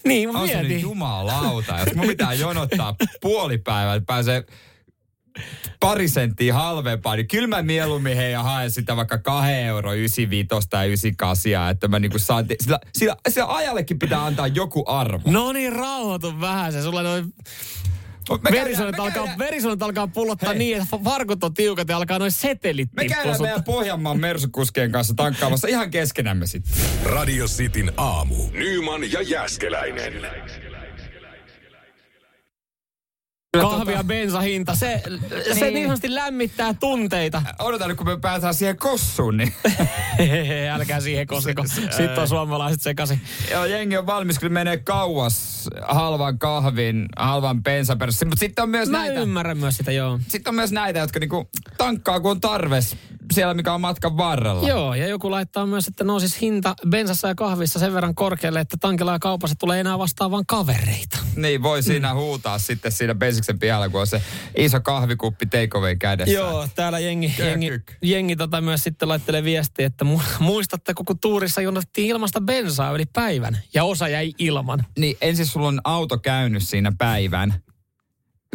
Niin, mä mietin. jumalauta, jos mun pitää jonottaa puoli päivää, että pääsee pari senttiä halvempaa, niin kyllä mä mieluummin hei ja haen sitä vaikka 2 euro 95 tai 98, että mä niinku saan, te- sillä, sillä, sillä ajallekin pitää antaa joku arvo. No niin, rauhoitu vähän se. Sulla noin me verisuonet käydään- me alkaa, käydään- verisuonet alkaa pullottaa Hei. niin, että farkut on tiukat ja alkaa noin setelit Me tippua käydään sulta. meidän Pohjanmaan Mersukuskien kanssa tankkaamassa ihan keskenämme sitten. Radio Cityn aamu. Nyman ja Jäskeläinen. Kahvi ja bensahinta, se, se Niin. niin sanotusti lämmittää tunteita. Odotan nyt, kun me päästään siihen kossuun, niin Älkää siihen koskeko. Sitten on suomalaiset sekaisin. joo, jengi on valmis kyllä menee kauas halvan kahvin, halvan bensan perässä. Mutta sitten on myös Mä näitä, ymmärrän myös sitä, joo. sitten on myös näitä, jotka niinku tankkaa, kun on tarve siellä, mikä on matkan varrella. Joo, ja joku laittaa myös, että nousis hinta bensassa ja kahvissa sen verran korkealle, että tankilla ja kaupassa tulee enää vastaan vain kavereita. Niin, voi siinä mm. huutaa sitten siinä bensiksen pihalla, kun on se iso kahvikuppi takeaway kädessä. Joo, täällä jengi, Kökyk. jengi, jengi tota myös sitten laittelee viestiä, että mu- muistatteko, kun tuurissa jonottiin ilmasta bensaa yli päivän ja osa jäi ilman. Niin ensin sulla on auto käynyt siinä päivän,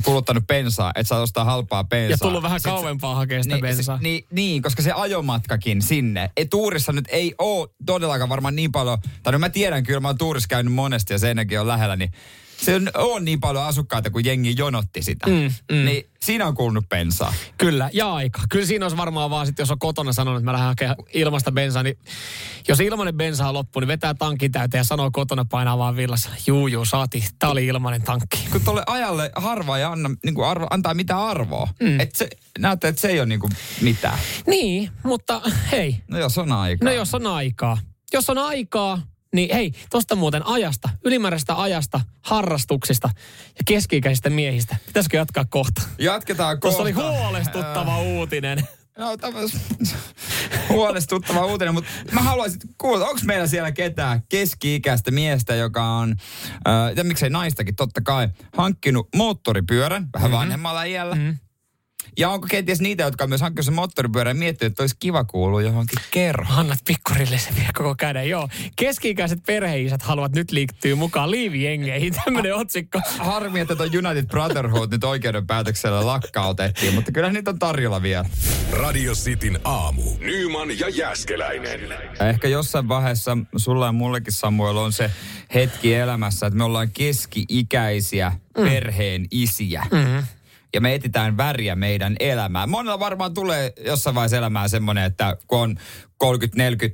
kuluttanut bensaa, että saa ostaa halpaa bensaa. Ja tullut vähän Sit- kauempaa hakea sitä niin, bensaa. se- niin, niin, koska se ajomatkakin sinne. Et tuurissa nyt ei ole todellakaan varmaan niin paljon, tai no mä tiedän kyllä, mä oon tuurissa käynyt monesti ja Seinäkin on lähellä, niin se on, on niin paljon asukkaita, kun jengi jonotti sitä. Mm, mm. Niin siinä on kulunut bensaa. Kyllä, ja aika. Kyllä siinä olisi varmaan vaan sitten, jos on kotona sanonut, että mä lähden hakemaan ilmasta bensaa, niin jos ilmanen bensa on loppu, niin vetää tankin täyteen ja sanoo kotona painaa vaan villassa. Juu, juu, saati. Tää oli ilmanen tankki. Kun tuolle ajalle harva ei anna, niin kuin arvo, antaa mitään arvoa. Mm. Et se, näette, että se ei ole niin kuin mitään. Niin, mutta hei, No jos on aikaa. no jos on aikaa. Jos on aikaa, niin hei, tosta muuten ajasta, ylimääräistä ajasta, harrastuksista ja keski-ikäisistä miehistä. Pitäisikö jatkaa kohta? Jatketaan Tuossa kohta. oli huolestuttava uutinen. No, tämmöis huolestuttava uutinen, mutta mä haluaisin kuulla, onko meillä siellä ketään keski-ikäistä miestä, joka on, äh, ja miksei naistakin totta kai, hankkinut moottoripyörän vähän mm-hmm. vanhemmalla iällä. Mm-hmm. Ja onko kenties niitä, jotka on myös hankkinut sen moottoripyörän ja miettinyt, että olisi kiva kuulua johonkin kerhoon? Annat pikkurillisen vielä koko käden, joo. Keski-ikäiset perheisät haluavat nyt liittyä mukaan liivijengeihin, tämmöinen otsikko. Harmi, että tuo United Brotherhood nyt oikeudenpäätöksellä lakkautettiin, mutta kyllä niitä on tarjolla vielä. Radio Cityn aamu. Nyman ja Jäskeläinen. Ehkä jossain vaiheessa sulla ja mullekin Samuel on se hetki elämässä, että me ollaan keski-ikäisiä mm. perheen isiä. Mm-hmm. Ja me etsitään väriä meidän elämään. Monella varmaan tulee jossain vaiheessa elämää semmoinen, että kun on 30-40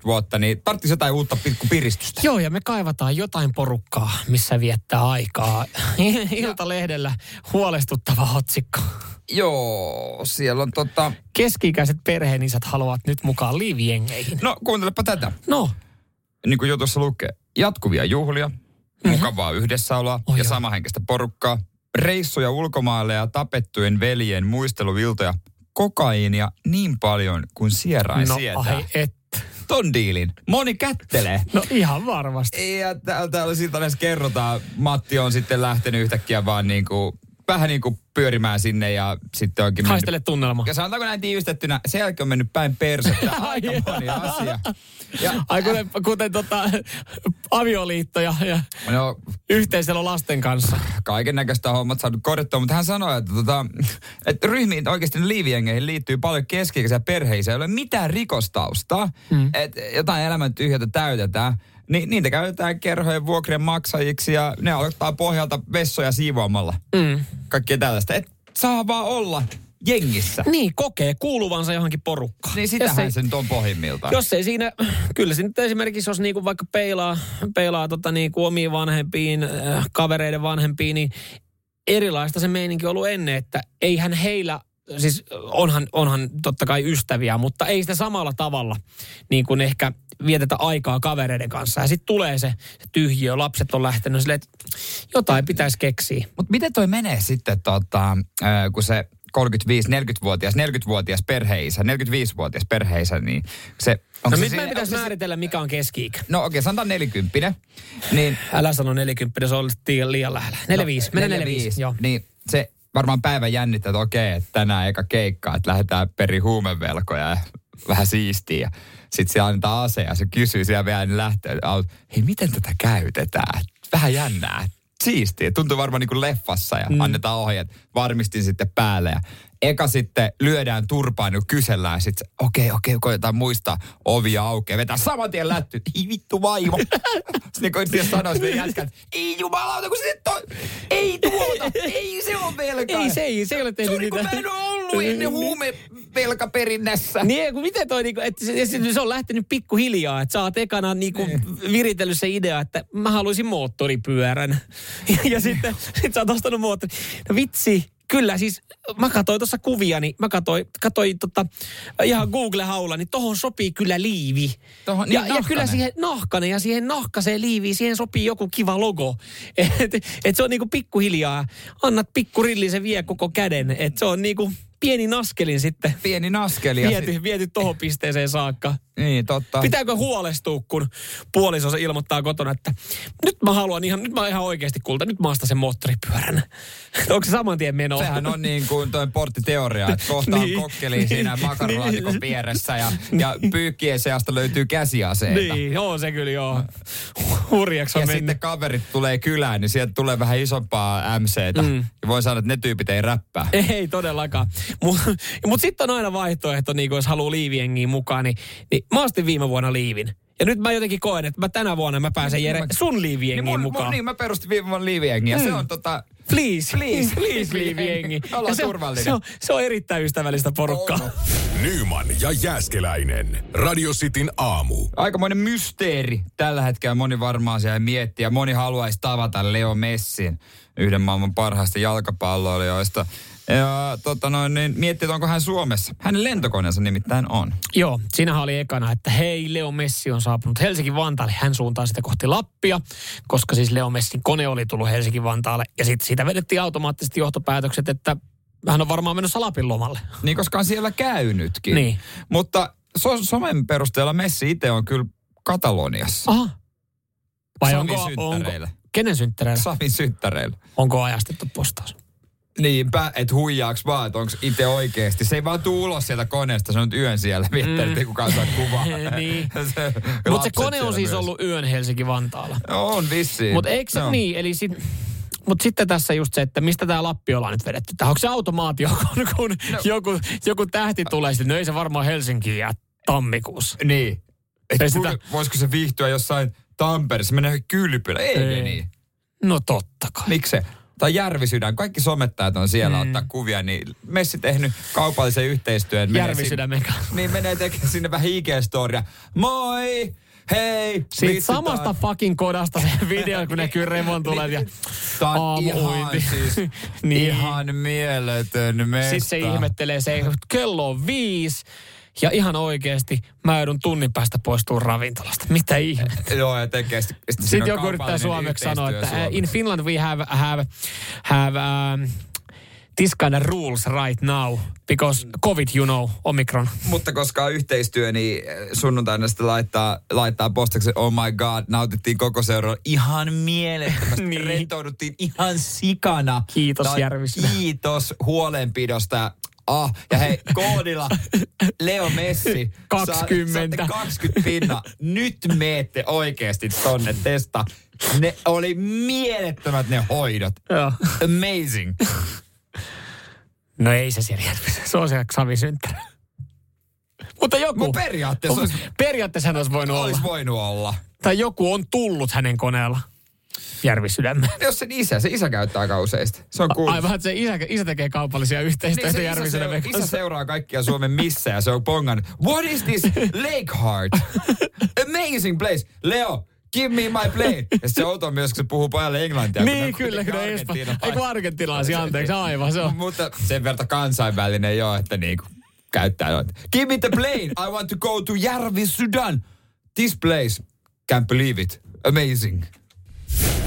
vuotta, niin tarvitsisi jotain uutta pikku piristystä. Joo, ja me kaivataan jotain porukkaa, missä viettää aikaa. Iltalehdellä huolestuttava otsikko. Joo, siellä on tota... Keski-ikäiset perheenisät haluavat nyt mukaan liivijengeihin. No, kuuntelepa tätä. No, Niin kuin jutussa lukee, jatkuvia juhlia, mm-hmm. mukavaa yhdessäoloa Oh ja joo. samahenkistä porukkaa, reissuja ulkomaille ja tapettujen veljen muisteluviltoja, kokaiinia niin paljon kuin sierain no sietää. ai et. Ton diilin. Moni kättelee. No ihan varmasti. Ja täällä, täällä siitä edes kerrotaan, Matti on sitten lähtenyt yhtäkkiä vaan niin kuin, vähän niin kuin pyörimään sinne ja sitten onkin mennyt Haistele tunnelma. ja sanotaanko näin tiivistettynä, sen jälkeen on mennyt päin persettä aika moni asia. Ja, Ai kuten, kuten tota, avioliitto ja, ja no, yhteiselo lasten kanssa. kaiken näköistä hommat saanut korjattua, mutta hän sanoi, että, tota, että ryhmiin oikeasti liiviengeihin liittyy paljon keski perheisiä, ei ole mitään rikostaustaa, mm. että jotain elämän tyhjätä täytetään. Niin, niitä käytetään kerhojen vuokrien maksajiksi ja ne aloittaa pohjalta vessoja siivoamalla. Mm. Kaikkea tällaista. Et saa vaan olla jengissä. Niin, kokee kuuluvansa johonkin porukkaan. Niin sitähän ei- se nyt on pohjimmiltaan. Jos ei siinä, kyllä se nyt esimerkiksi, jos niinku vaikka peilaa, peilaa tota niinku omiin vanhempiin, äh, kavereiden vanhempiin, niin erilaista se meininki on ollut ennen, että eihän heillä, siis onhan, onhan totta kai ystäviä, mutta ei sitä samalla tavalla niin kuin ehkä vietetä aikaa kavereiden kanssa. Ja sitten tulee se, se tyhjiö, lapset on lähtenyt silleen, että jotain pitäisi keksiä. Mutta miten toi menee sitten, tota, kun se 35-40-vuotias, 40-vuotias perheisä, 45-vuotias perheisä, niin se... No se nyt siinä- meidän pitäisi se- määritellä, mikä on keski-ikä. No okei, okay, sanotaan 40. Niin, Älä sano 40, se on liian, lähellä. 45, mene 45, joo. Niin se varmaan päivä jännittää, että okei, että tänään eka keikka, että lähdetään peri huumevelkoja ja vähän siistiä. Sitten se antaa ase ja se kysyy siellä vielä, niin lähtee, hei miten tätä käytetään? Vähän jännää. Siistiä. Tuntuu varmaan niin kuin leffassa ja mm. annetaan ohjeet. Varmistin sitten päälle ja eka sitten lyödään turpaan ja kysellään sitten, okei, okei, koetaan muistaa ovi aukeaa. Vetää saman tien lätty. Ei vittu vaimo. sitten koitti sanoa sille jätkät, ei jumalauta, kun se toi, ei tuota, ei se on velkaa. Ei se, ei, se ei ole Se tehnyt on niin kuin mitään. mä en ollut ennen huumevelkaperinnässä. Niin, kun miten toi, niinku, että se, se, se on lähtenyt pikkuhiljaa, että sä oot ekana niinku viritellyt se idea, että mä haluaisin moottoripyörän. Ja, ja sitten sit sä oot ostanut moottori. No vitsi, kyllä siis, mä katsoin tuossa kuvia, niin mä katsoin, katsoin tota, ihan Google-haulla, niin tohon sopii kyllä liivi. Tohon- niin, ja, ja kyllä siihen nahkanen ja siihen nahkaseen liiviin, siihen sopii joku kiva logo. Et, et se on niinku pikkuhiljaa, annat pikkurillisen vie koko käden. Et se on niinku, pieni naskelin sitten Pieni naskeli. viety, viety tohon pisteeseen saakka. Niin, totta. Pitääkö huolestua, kun puoliso se ilmoittaa kotona, että nyt mä haluan ihan, nyt mä ihan oikeasti kulta, nyt mä ostan sen moottoripyörän. Onko se saman tien meno? Sehän on niin kuin toi porttiteoria, että kohta on Niin. kokkeli Niin. siinä makarolaatikon vieressä ja, ja pyykkien seasta löytyy käsiaseita. Niin, joo se kyllä joo. Hurjaksi on Ja mennyt. sitten kaverit tulee kylään, niin sieltä tulee vähän isompaa MCtä. Mm. Ja voi sanoa, että ne tyypit ei räppää. Ei todellakaan. Mutta mut sitten on aina vaihtoehto, niin jos haluaa liiviengiin mukaan, niin, niin mä ostin viime vuonna liivin. Ja nyt mä jotenkin koen, että mä tänä vuonna mä pääsen Jere sun liiviengiin Niin, mun, mukaan. mun, niin mä perustin viime vuonna liiviengiä. Ja se Mm. on tota... Please, Please. please liiviengi. Ollaan Ja se, on- turvallinen. Se on, se on erittäin ystävällistä porukkaa. Nyman ja Jääskeläinen. Radio Cityn aamu. Aikamoinen mysteeri tällä hetkellä. Moni varmaan siellä miettii ja moni haluaisi tavata Leo Messin, yhden maailman parhaista jalkapalloilijoista. Ja tota noin, niin miettii, että onko hän Suomessa. Hänen lentokoneensa nimittäin on. Joo, siinähän oli ekana, että hei, Leo Messi on saapunut Helsinki-Vantaalle. Hän suuntaa sitä kohti Lappia, koska siis Leo Messin kone oli tullut Helsinki-Vantaalle. Ja sitten siitä vedettiin automaattisesti johtopäätökset, että hän on varmaan menossa Lapin lomalle. Niin, koska on siellä käynytkin. Niin. Mutta so- somen perusteella Messi itse on kyllä Kataloniassa. Aha. Vai Savin onko, onko, kenen synttäreillä? Savin synttäreillä. Onko ajastettu postaus? Niinpä, että huijaaks vaan, että onko itse oikeasti. Se ei vaan tuu ulos sieltä koneesta, se on nyt yön siellä. Viettää, mm. kukaan saa kuvaa. Niin. Mutta se kone on siis myös. ollut yön Helsinki-Vantaalla. On vissiin. Mutta eikö se Joo. niin? Eli sit, mutta sitten tässä just se, että mistä tämä Lappi ollaan nyt vedetty. Tää, onko se automaatio, kun, kun no. joku, joku tähti tulee, sitten no ei se varmaan Helsinkiin jää tammikuussa. Niin. Et Ei sitä- Voisiko se viihtyä jossain Tampereessa, johonkin kylpylä? Ei, ei. Niin. No totta kai. Miksi? Tai Järvisydän, kaikki somettajat on siellä mm. ottaa kuvia, niin Messi tehnyt kaupallisen yhteistyön. Järvisydämen sinne- kanssa. Niin menee tekemään sinne vähän IG-storia. Moi! Hei! Siitä samasta fucking kodasta se video, kun näkyy revontulet ja Tää on ihan aamuuinti. siis, Niin. ihan mieletön mesta. Sitten se ihmettelee se, kello on viisi ja ihan oikeasti mä joudun tunnin päästä poistua ravintolasta. Mitä ihmettä? Joo, ja tekee sit, sit Sitten joku yrittää suomeksi sanoa, että yhteistyö uh, in. Finland we have, have, have um, this kind of rules right now because COVID, you know, Omicron. Mutta koska on yhteistyö, niin eh, sunnuntaina sitten laittaa, laittaa postaksi, oh my god, nautittiin koko seuralla ihan mielettömästi. Niin. Rentouduttiin ihan sikana. Kiitos, Tai Järvisydän. Kiitos huolenpidosta. Ah, ja hei, koodilla Leo Messi. 20. Saatte 20 pinna. Nyt meette oikeasti tonne testa. Ne oli mielettömät ne hoidot. Joo. Amazing. No ei se siellä Järvisen. Se on se Xavi Synttärä. Mutta joku. Mutta periaatteessa olisi, Periaatteessa hän olisi voinut olla. olisi voinut olla. Tai joku on tullut hänen koneella Järvisydämeen. Jos sen isä, se isä käyttää aika useasti. Se on kuullut. Aivan, että se isä, isä tekee kaupallisia yhteistyötä Niin, se isä, Järvisydämen seur- isä kanssa. seuraa kaikkia Suomen missä ja se on pongannut. What is this Lake Heart? Amazing place. Leo, give me my plane. Ja se outo myös, kun se puhuu pojalle englantia. Niin, on kyllä, kyllä. Ei kun argentilaisia, anteeksi, aivan se on. Mutta sen verran kansainvälinen jo, että niinku käyttää noita. Give me the plane. I want to go to Järvi, Sudan. This place. Can't believe it. Amazing.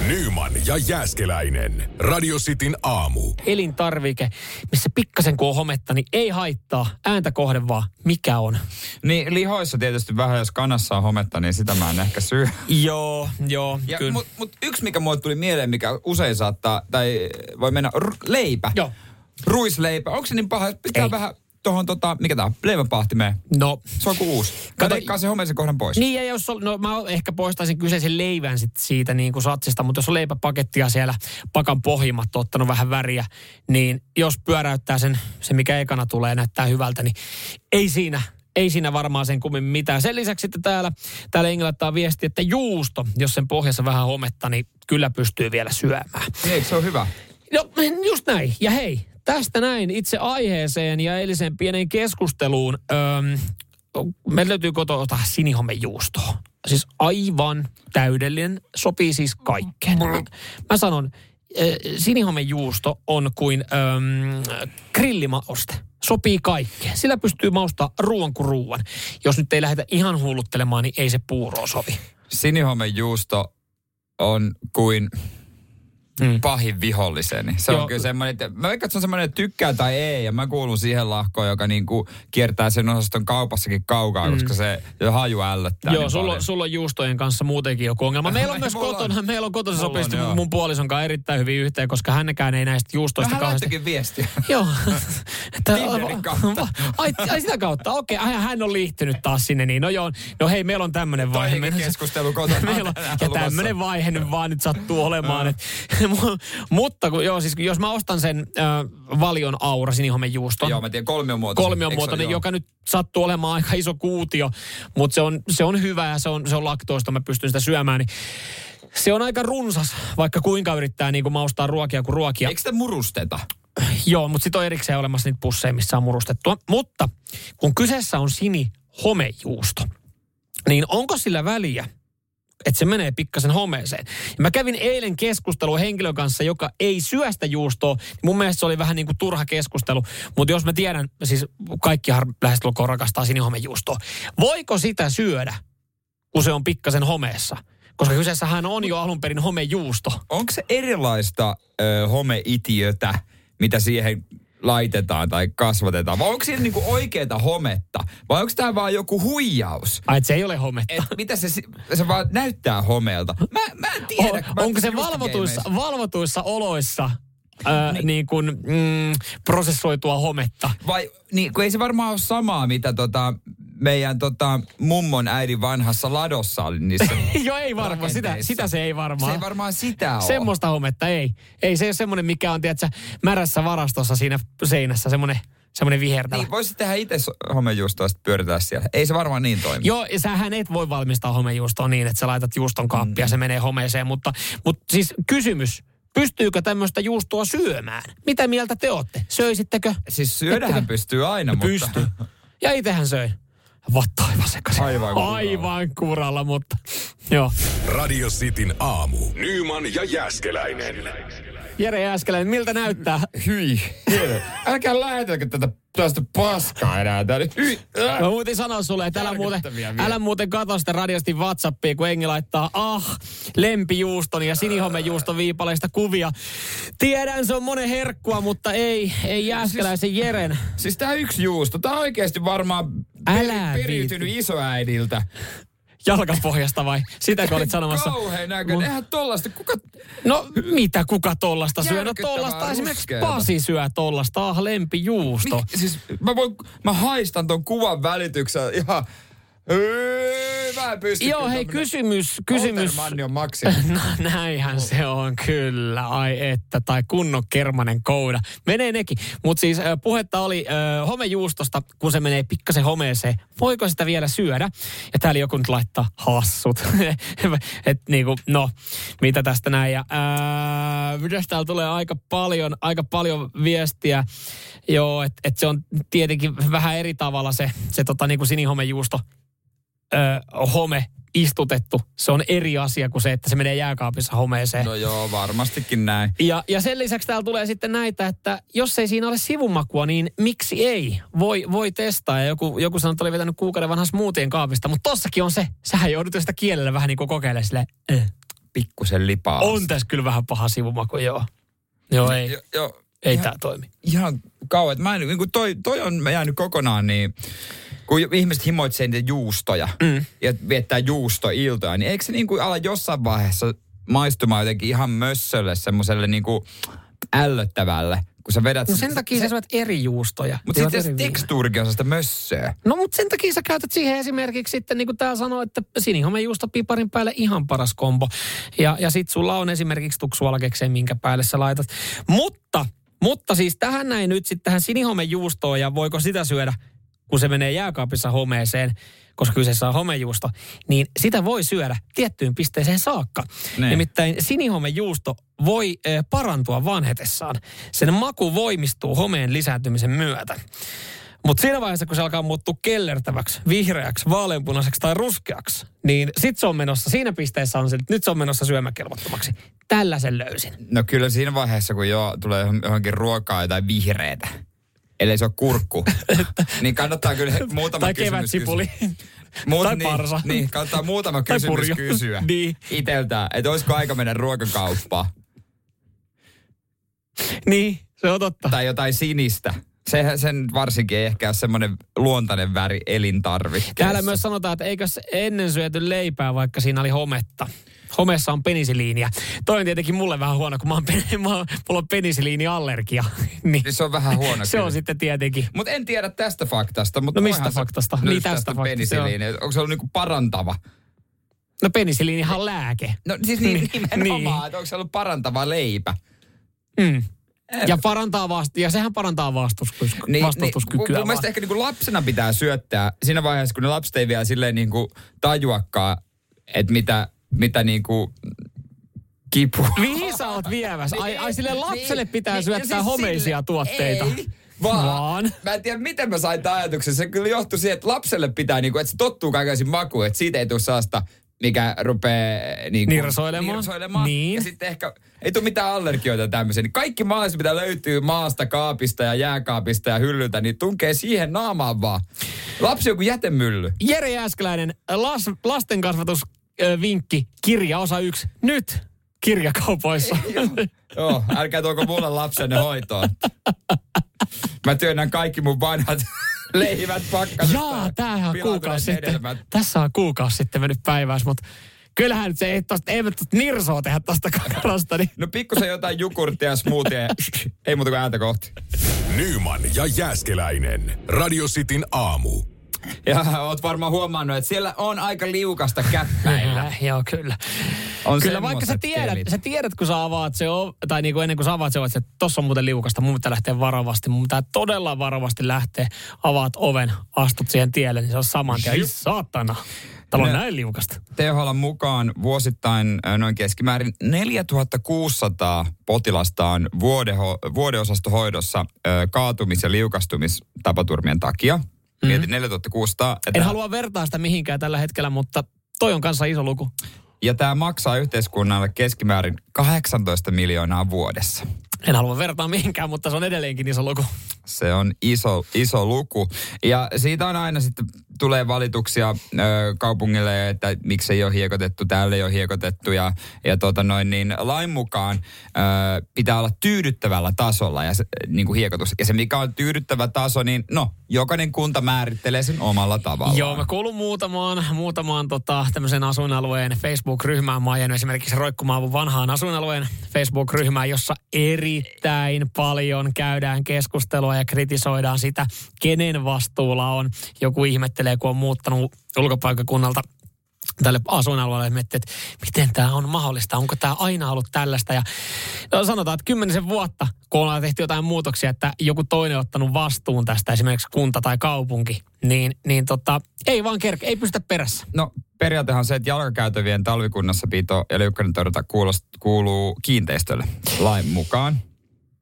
Nyman ja Jääskeläinen. Radio Cityn aamu. Elintarvike, missä pikkasen kun on hometta, niin ei haittaa. Ääntä kohde vaan, mikä on. Niin lihoissa tietysti vähän, jos kanassa on hometta, niin sitä mä en ehkä syö. Joo, joo, Ja, kyllä. mut, mut yksi, mikä mulle tuli mieleen, mikä usein saattaa, tai voi mennä, r- leipä. Joo. Ruisleipä. Onko se niin paha? Pitää Ei. vähän tuohon, tota, mikä tää on, leiväpahtimeen. No, Se on kuin uusi. Mä Kato- sen homeisen kohdan pois. Niin ja jos on, no mä ehkä poistaisin kyseisen leivän sit siitä niin kuin satsista, mutta jos on leipäpakettia siellä pakan pohjimmat on ottanut vähän väriä, niin jos pyöräyttää sen, se mikä ekana tulee näyttää hyvältä, niin ei siinä, ei siinä varmaan sen kummin mitään. Sen lisäksi sitten täällä, täällä Inge laittaa viesti, että juusto, jos sen pohjassa vähän hometta, niin kyllä pystyy vielä syömään. Eikö se on hyvä? No just näin. Ja hei, tästä näin itse aiheeseen ja eiliseen pieneen keskusteluun. Öm, meillä löytyy kotoa sinihomejuustoa. Siis aivan täydellinen, sopii siis kaikkeen. Mä sanon, sinihomejuusto on kuin öm, grillimaoste. Sopii kaikkeen. Sillä pystyy maustaa ruoan kuin ruoan. Jos nyt ei lähdetä ihan hulluttelemaan, niin ei se puuroa sovi. Sinihomen juusto on kuin, mm. pahin viholliseni. Se Joo. on kyllä semmoinen, että mä veikkaan, että se on semmoinen, että tykkää tai ei, ja mä kuulun siihen lahkoon, joka niinku kiertää sen osaston kaupassakin kaukaa, mm. koska se haju ällöttää. Joo, niin sulla, sulla on juustojen kanssa muutenkin joku ongelma. Meillä on myös kotona, on, meillä on kotona sopisesti mun puolison kanssa erittäin hyvin yhteen, koska hännekään ei näistä juustoista Vähän kauheasti. viestiä. Joo. että, ai, ai, sitä kautta, okei, okay, hän on liittynyt taas sinne, niin no joo, no hei, meillä on tämmöinen vaihe. keskustelu kotona. meillä on, ja tämmöinen vaihe nyt vaan nyt sattuu olemaan. Et, mutta kun, joo, siis jos mä ostan sen äh, valion aura sinihomejuuston. Joo, mä tiedän, kolmion muotoinen. Kolmion muotoinen, joka nyt sattuu olemaan aika iso kuutio, mutta se on, se on hyvä ja se on, se on laktoosta, mä pystyn sitä syömään. Niin se on aika runsas, vaikka kuinka yrittää niin kuin maustaa ruokia kuin ruokia. Eikö sitä murusteta? Joo, mutta sitten on erikseen olemassa niitä pusseja, missä on murustettua. Mutta kun kyseessä on sini homejuusto, niin onko sillä väliä, että se menee pikkasen homeeseen. Ja mä kävin eilen keskustelua henkilön kanssa, joka ei syöstä juustoa. Mun mielestä se oli vähän niin kuin turha keskustelu. Mutta jos mä tiedän, siis kaikkihan lähestulkoon rakastaa sinihomejuustoa. Voiko sitä syödä, kun se on pikkasen homeessa? Koska kyseessähän on jo alun perin homejuusto. Onko se erilaista ö, homeitiötä, mitä siihen laitetaan tai kasvatetaan? Vai onko siinä niinku oikeeta hometta? Vai onko tämä vaan joku huijaus? Ai, se ei ole hometta. Et mitä se, se vaan näyttää homeelta? Mä, mä en tiedä. On, mä onko se valvotuissa, valvotuissa oloissa Ää, niin. niin kuin, mm, prosessoitua hometta. Vai, niin, kun ei se varmaan ole samaa, mitä tota, meidän tota, mummon äidin vanhassa ladossa oli niissä Joo, ei varmaan. Sitä, sitä se ei varmaan. Se ei varmaan sitä ole. Semmoista hometta ei. Ei se ole semmoinen, mikä on, tiedätkö, märässä varastossa siinä seinässä, semmoinen semmoinen vihertävä. Niin, voisit tehdä itse homejuustoa ja pyöritää siellä. Ei se varmaan niin toimi. Joo, ja sähän et voi valmistaa homejuustoa niin, että sä laitat juuston kaappia mm. ja se menee homeeseen. Mutta, mutta siis kysymys, pystyykö tämmöistä juustoa syömään? Mitä mieltä te olette? Söisittekö? Siis syödähän Ettekö? pystyy aina, mutta... Pystyy. Ja itsehän söin. Vattu aivan sekaisin. Aivan kuralla. Aivan kuralla, mutta joo. Radio Cityn aamu. Nyman ja Jäskeläinen. Jere Jääskeläinen, miltä näyttää? Hyi. Älkää lähetäkö tätä tästä paskaa enää. Tää hyi. Mä muuten sanoa sulle, että älä muuten, älä muuten katso sitä radiosti Whatsappia, kun Engi laittaa ah, lempijuuston ja sinihomejuuston viipaleista kuvia. Tiedän, se on monen herkkua, mutta ei, ei Jääskeläisen siis, Jeren. Siis tää yksi juusto, tää on oikeesti varmaan Älä periytynyt isoäidiltä jalkapohjasta vai? Sitä kun olit sanomassa. Kauhean näköinen. Eihän tollasta. Kuka... No mitä kuka tollasta syö? No tollasta esimerkiksi Pasi syö tollasta. Ah, lempijuusto. Niin, siis mä, voin, mä haistan ton kuvan välityksellä ihan mä en pysty Joo, hei, kysymys, kysymys. on maksi. no näinhän oh. se on kyllä, ai että, tai kunnon kermanen kouda. Menee nekin. Mutta siis puhetta oli äh, homejuustosta, kun se menee pikkasen homeeseen. Voiko sitä vielä syödä? Ja täällä joku nyt laittaa hassut. Et niinku, no, mitä tästä näin. Ja äh, täällä tulee aika paljon, aika paljon viestiä. Joo, että et se on tietenkin vähän eri tavalla se, se tota, niinku sinihomejuusto ö, home istutettu. Se on eri asia kuin se, että se menee jääkaapissa homeeseen. No joo, varmastikin näin. Ja, ja sen lisäksi täällä tulee sitten näitä, että jos ei siinä ole sivumakua, niin miksi ei? Voi, voi testaa. Ja joku, joku sanoi, että oli vetänyt kuukauden vanhassa muutien kaapista. Mutta tossakin on se. Sähän joudut sitä kielellä vähän niin kuin kokeilemaan silleen, äh. Pikkusen lipaa. On tässä kyllä vähän paha sivumaku, joo. Joo, ei. Jo, jo, ei tämä toimi. Ihan kauan. Mä en, niin kuin toi, toi on jäänyt kokonaan niin kun ihmiset himoitsee niitä juustoja mm. ja viettää juustoiltoja, niin eikö se niin kuin ala jossain vaiheessa maistumaan jotenkin ihan mössölle, semmoiselle niin kuin ällöttävälle? kun sä vedät... No sen takia sä syöt eri juustoja. Mutta sitten se tekstuurikin on sitä mössöä. No mutta sen takia sä käytät siihen esimerkiksi sitten, niin kuin tää sanoo, että sinihomejuusto piparin päälle ihan paras kombo. Ja, ja sit sulla on esimerkiksi tuksualkekseen, minkä päälle sä laitat. Mutta, mutta siis tähän näin nyt sitten tähän sinihomejuustoon ja voiko sitä syödä kun se menee jääkaapissa homeeseen, koska kyseessä on homejuusto, niin sitä voi syödä tiettyyn pisteeseen saakka. Ne. Nimittäin sinihomejuusto voi e, parantua vanhetessaan. Sen maku voimistuu homeen lisääntymisen myötä. Mutta siinä vaiheessa, kun se alkaa muuttua kellertäväksi, vihreäksi, vaaleanpunaiseksi tai ruskeaksi, niin sit se on menossa, siinä pisteessä on se, että nyt se on menossa syömäkelvottomaksi. Tällä löysin. No kyllä siinä vaiheessa, kun jo tulee johonkin ruokaa jotain vihreitä, ellei se ole kurkku, niin kannattaa kyllä muutama tai kysymys kevätsipuli. Muut, tai niin, parsa. Niin, kannattaa muutama kysymys kysyä niin. iteltään, että olisiko aika mennä ruokakauppaan. Niin, se on totta. Tai jotain sinistä. Sehän sen varsinkin ei ehkä ole semmoinen luontainen väri elintarvikkeessa. Täällä myös sanotaan, että eikö ennen syöty leipää, vaikka siinä oli hometta. Homeessa on penisiliiniä. Toi on tietenkin mulle vähän huono, kun mä oon, mä, mulla on penisiliiniallergia. niin. Se on vähän huono Se on sitten tietenkin. Mutta en tiedä tästä faktasta. Mutta No mistä faktasta? No Niin tästä, tästä faktasta, penisiliini. Onko se ollut niinku parantava? No penisiliinihan on lääke. No siis niin, Niin. nimenomaan, että onko se ollut parantava leipä? Mm. Ja, parantaa vast- ja sehän parantaa vastustus- Niin, vastustuskykyä. Niin, mun, mun mielestä ehkä niin kuin lapsena pitää syöttää siinä vaiheessa, kun ne lapset ei vielä silleen niin kuin tajuakaan, että mitä, mitä niin kuin kipu. Mihin sä oot viemässä? Ai, ai sille lapselle Niin, pitää niin, syöttää siis homeisia sille- tuotteita. Ei, vaan, Vaan. Mä en tiedä, miten mä sain tämän ajatuksen. Se kyllä johtui siihen, että lapselle pitää, niin kuin, että se tottuu kaikenlaisiin makuun, että siitä ei tule sellaista mikä rupeaa niin kuin, Nirsoilemaan. nirsoilemaan. Niin. Ja sitten ehkä ei tule mitään allergioita tämmöisiä. Niin kaikki mahdolliset, mitä löytyy maasta, kaapista ja jääkaapista ja hyllyltä, niin tunkee siihen naamaan vaan. Lapsi on kuin jätemylly. Jere Jääskeläinen, las, lastenkasvatusvinkki, kirja osa yksi. Nyt kirjakaupoissa. Joo, älkää tuoko mulle lapsenne hoitoon. Mä työnnän kaikki mun vanhat leivät pakkasesta. Jaa, tämähän on kuukausi sitten. Tässä on kuukausi sitten mennyt päivässä, mutta kyllähän se ei tosta, ei tosta nirsoa tehdä tosta kakarasta. Niin. No pikkusen jotain jukurttia ja smoothie. Ei muuta kuin ääntä kohti. Nyman ja Jääskeläinen. Radio Cityn aamu. Ja oot varmaan huomannut, että siellä on aika liukasta käppäillä. Joo, kyllä. On kyllä vaikka sä tiedät, kelit. sä tiedät, kun sä avaat se, o- tai niin kuin ennen kuin sä avaat se, ovet, että tossa on muuten liukasta, mun pitää lähteä varovasti. Mun pitää todella varovasti lähteä, avaat oven, astut siihen tielle, niin se on saman tien. Saatana. Täällä on näin liukasta. THL mukaan vuosittain noin keskimäärin 4600 potilasta on vuodeho, vuodeosastohoidossa kaatumis- ja liukastumistapaturmien takia. Mietin 4600. Ja En tää- halua vertaa sitä mihinkään tällä hetkellä, mutta toi on kanssa iso luku. Ja tämä maksaa yhteiskunnalle keskimäärin 18 miljoonaa vuodessa. En halua vertaa mihinkään, mutta se on edelleenkin iso luku. Se on iso, iso luku. Ja siitä on aina sitten tulee valituksia ö, kaupungille, että miksi ei ole hiekotettu, täällä ei ole hiekotettu. Ja, ja tota noin, niin lain mukaan ö, pitää olla tyydyttävällä tasolla ja se, niin kuin hiekotus. Ja se mikä on tyydyttävä taso, niin no, jokainen kunta määrittelee sen omalla tavallaan. Joo, mä kuulun muutamaan, muutamaan tota, tämmöisen asuinalueen Facebook-ryhmään. Mä oon esimerkiksi roikkumaan vanhaan asuinalueen Facebook-ryhmään, jossa erittäin paljon käydään keskustelua ja kritisoidaan sitä, kenen vastuulla on. Joku ihmettelee, kun on muuttanut ulkopaikkakunnalta tälle asuinalueelle ja miettii, että miten tämä on mahdollista, onko tämä aina ollut tällaista. Ja no sanotaan, että kymmenisen vuotta, kun ollaan tehty jotain muutoksia, että joku toinen on ottanut vastuun tästä, esimerkiksi kunta tai kaupunki, niin, niin tota, ei vaan kerke, ei pystytä perässä. No periaatehan se, että jalkakäytävien talvikunnossapito ja liukkainen torjunta kuuluu kiinteistölle lain mukaan.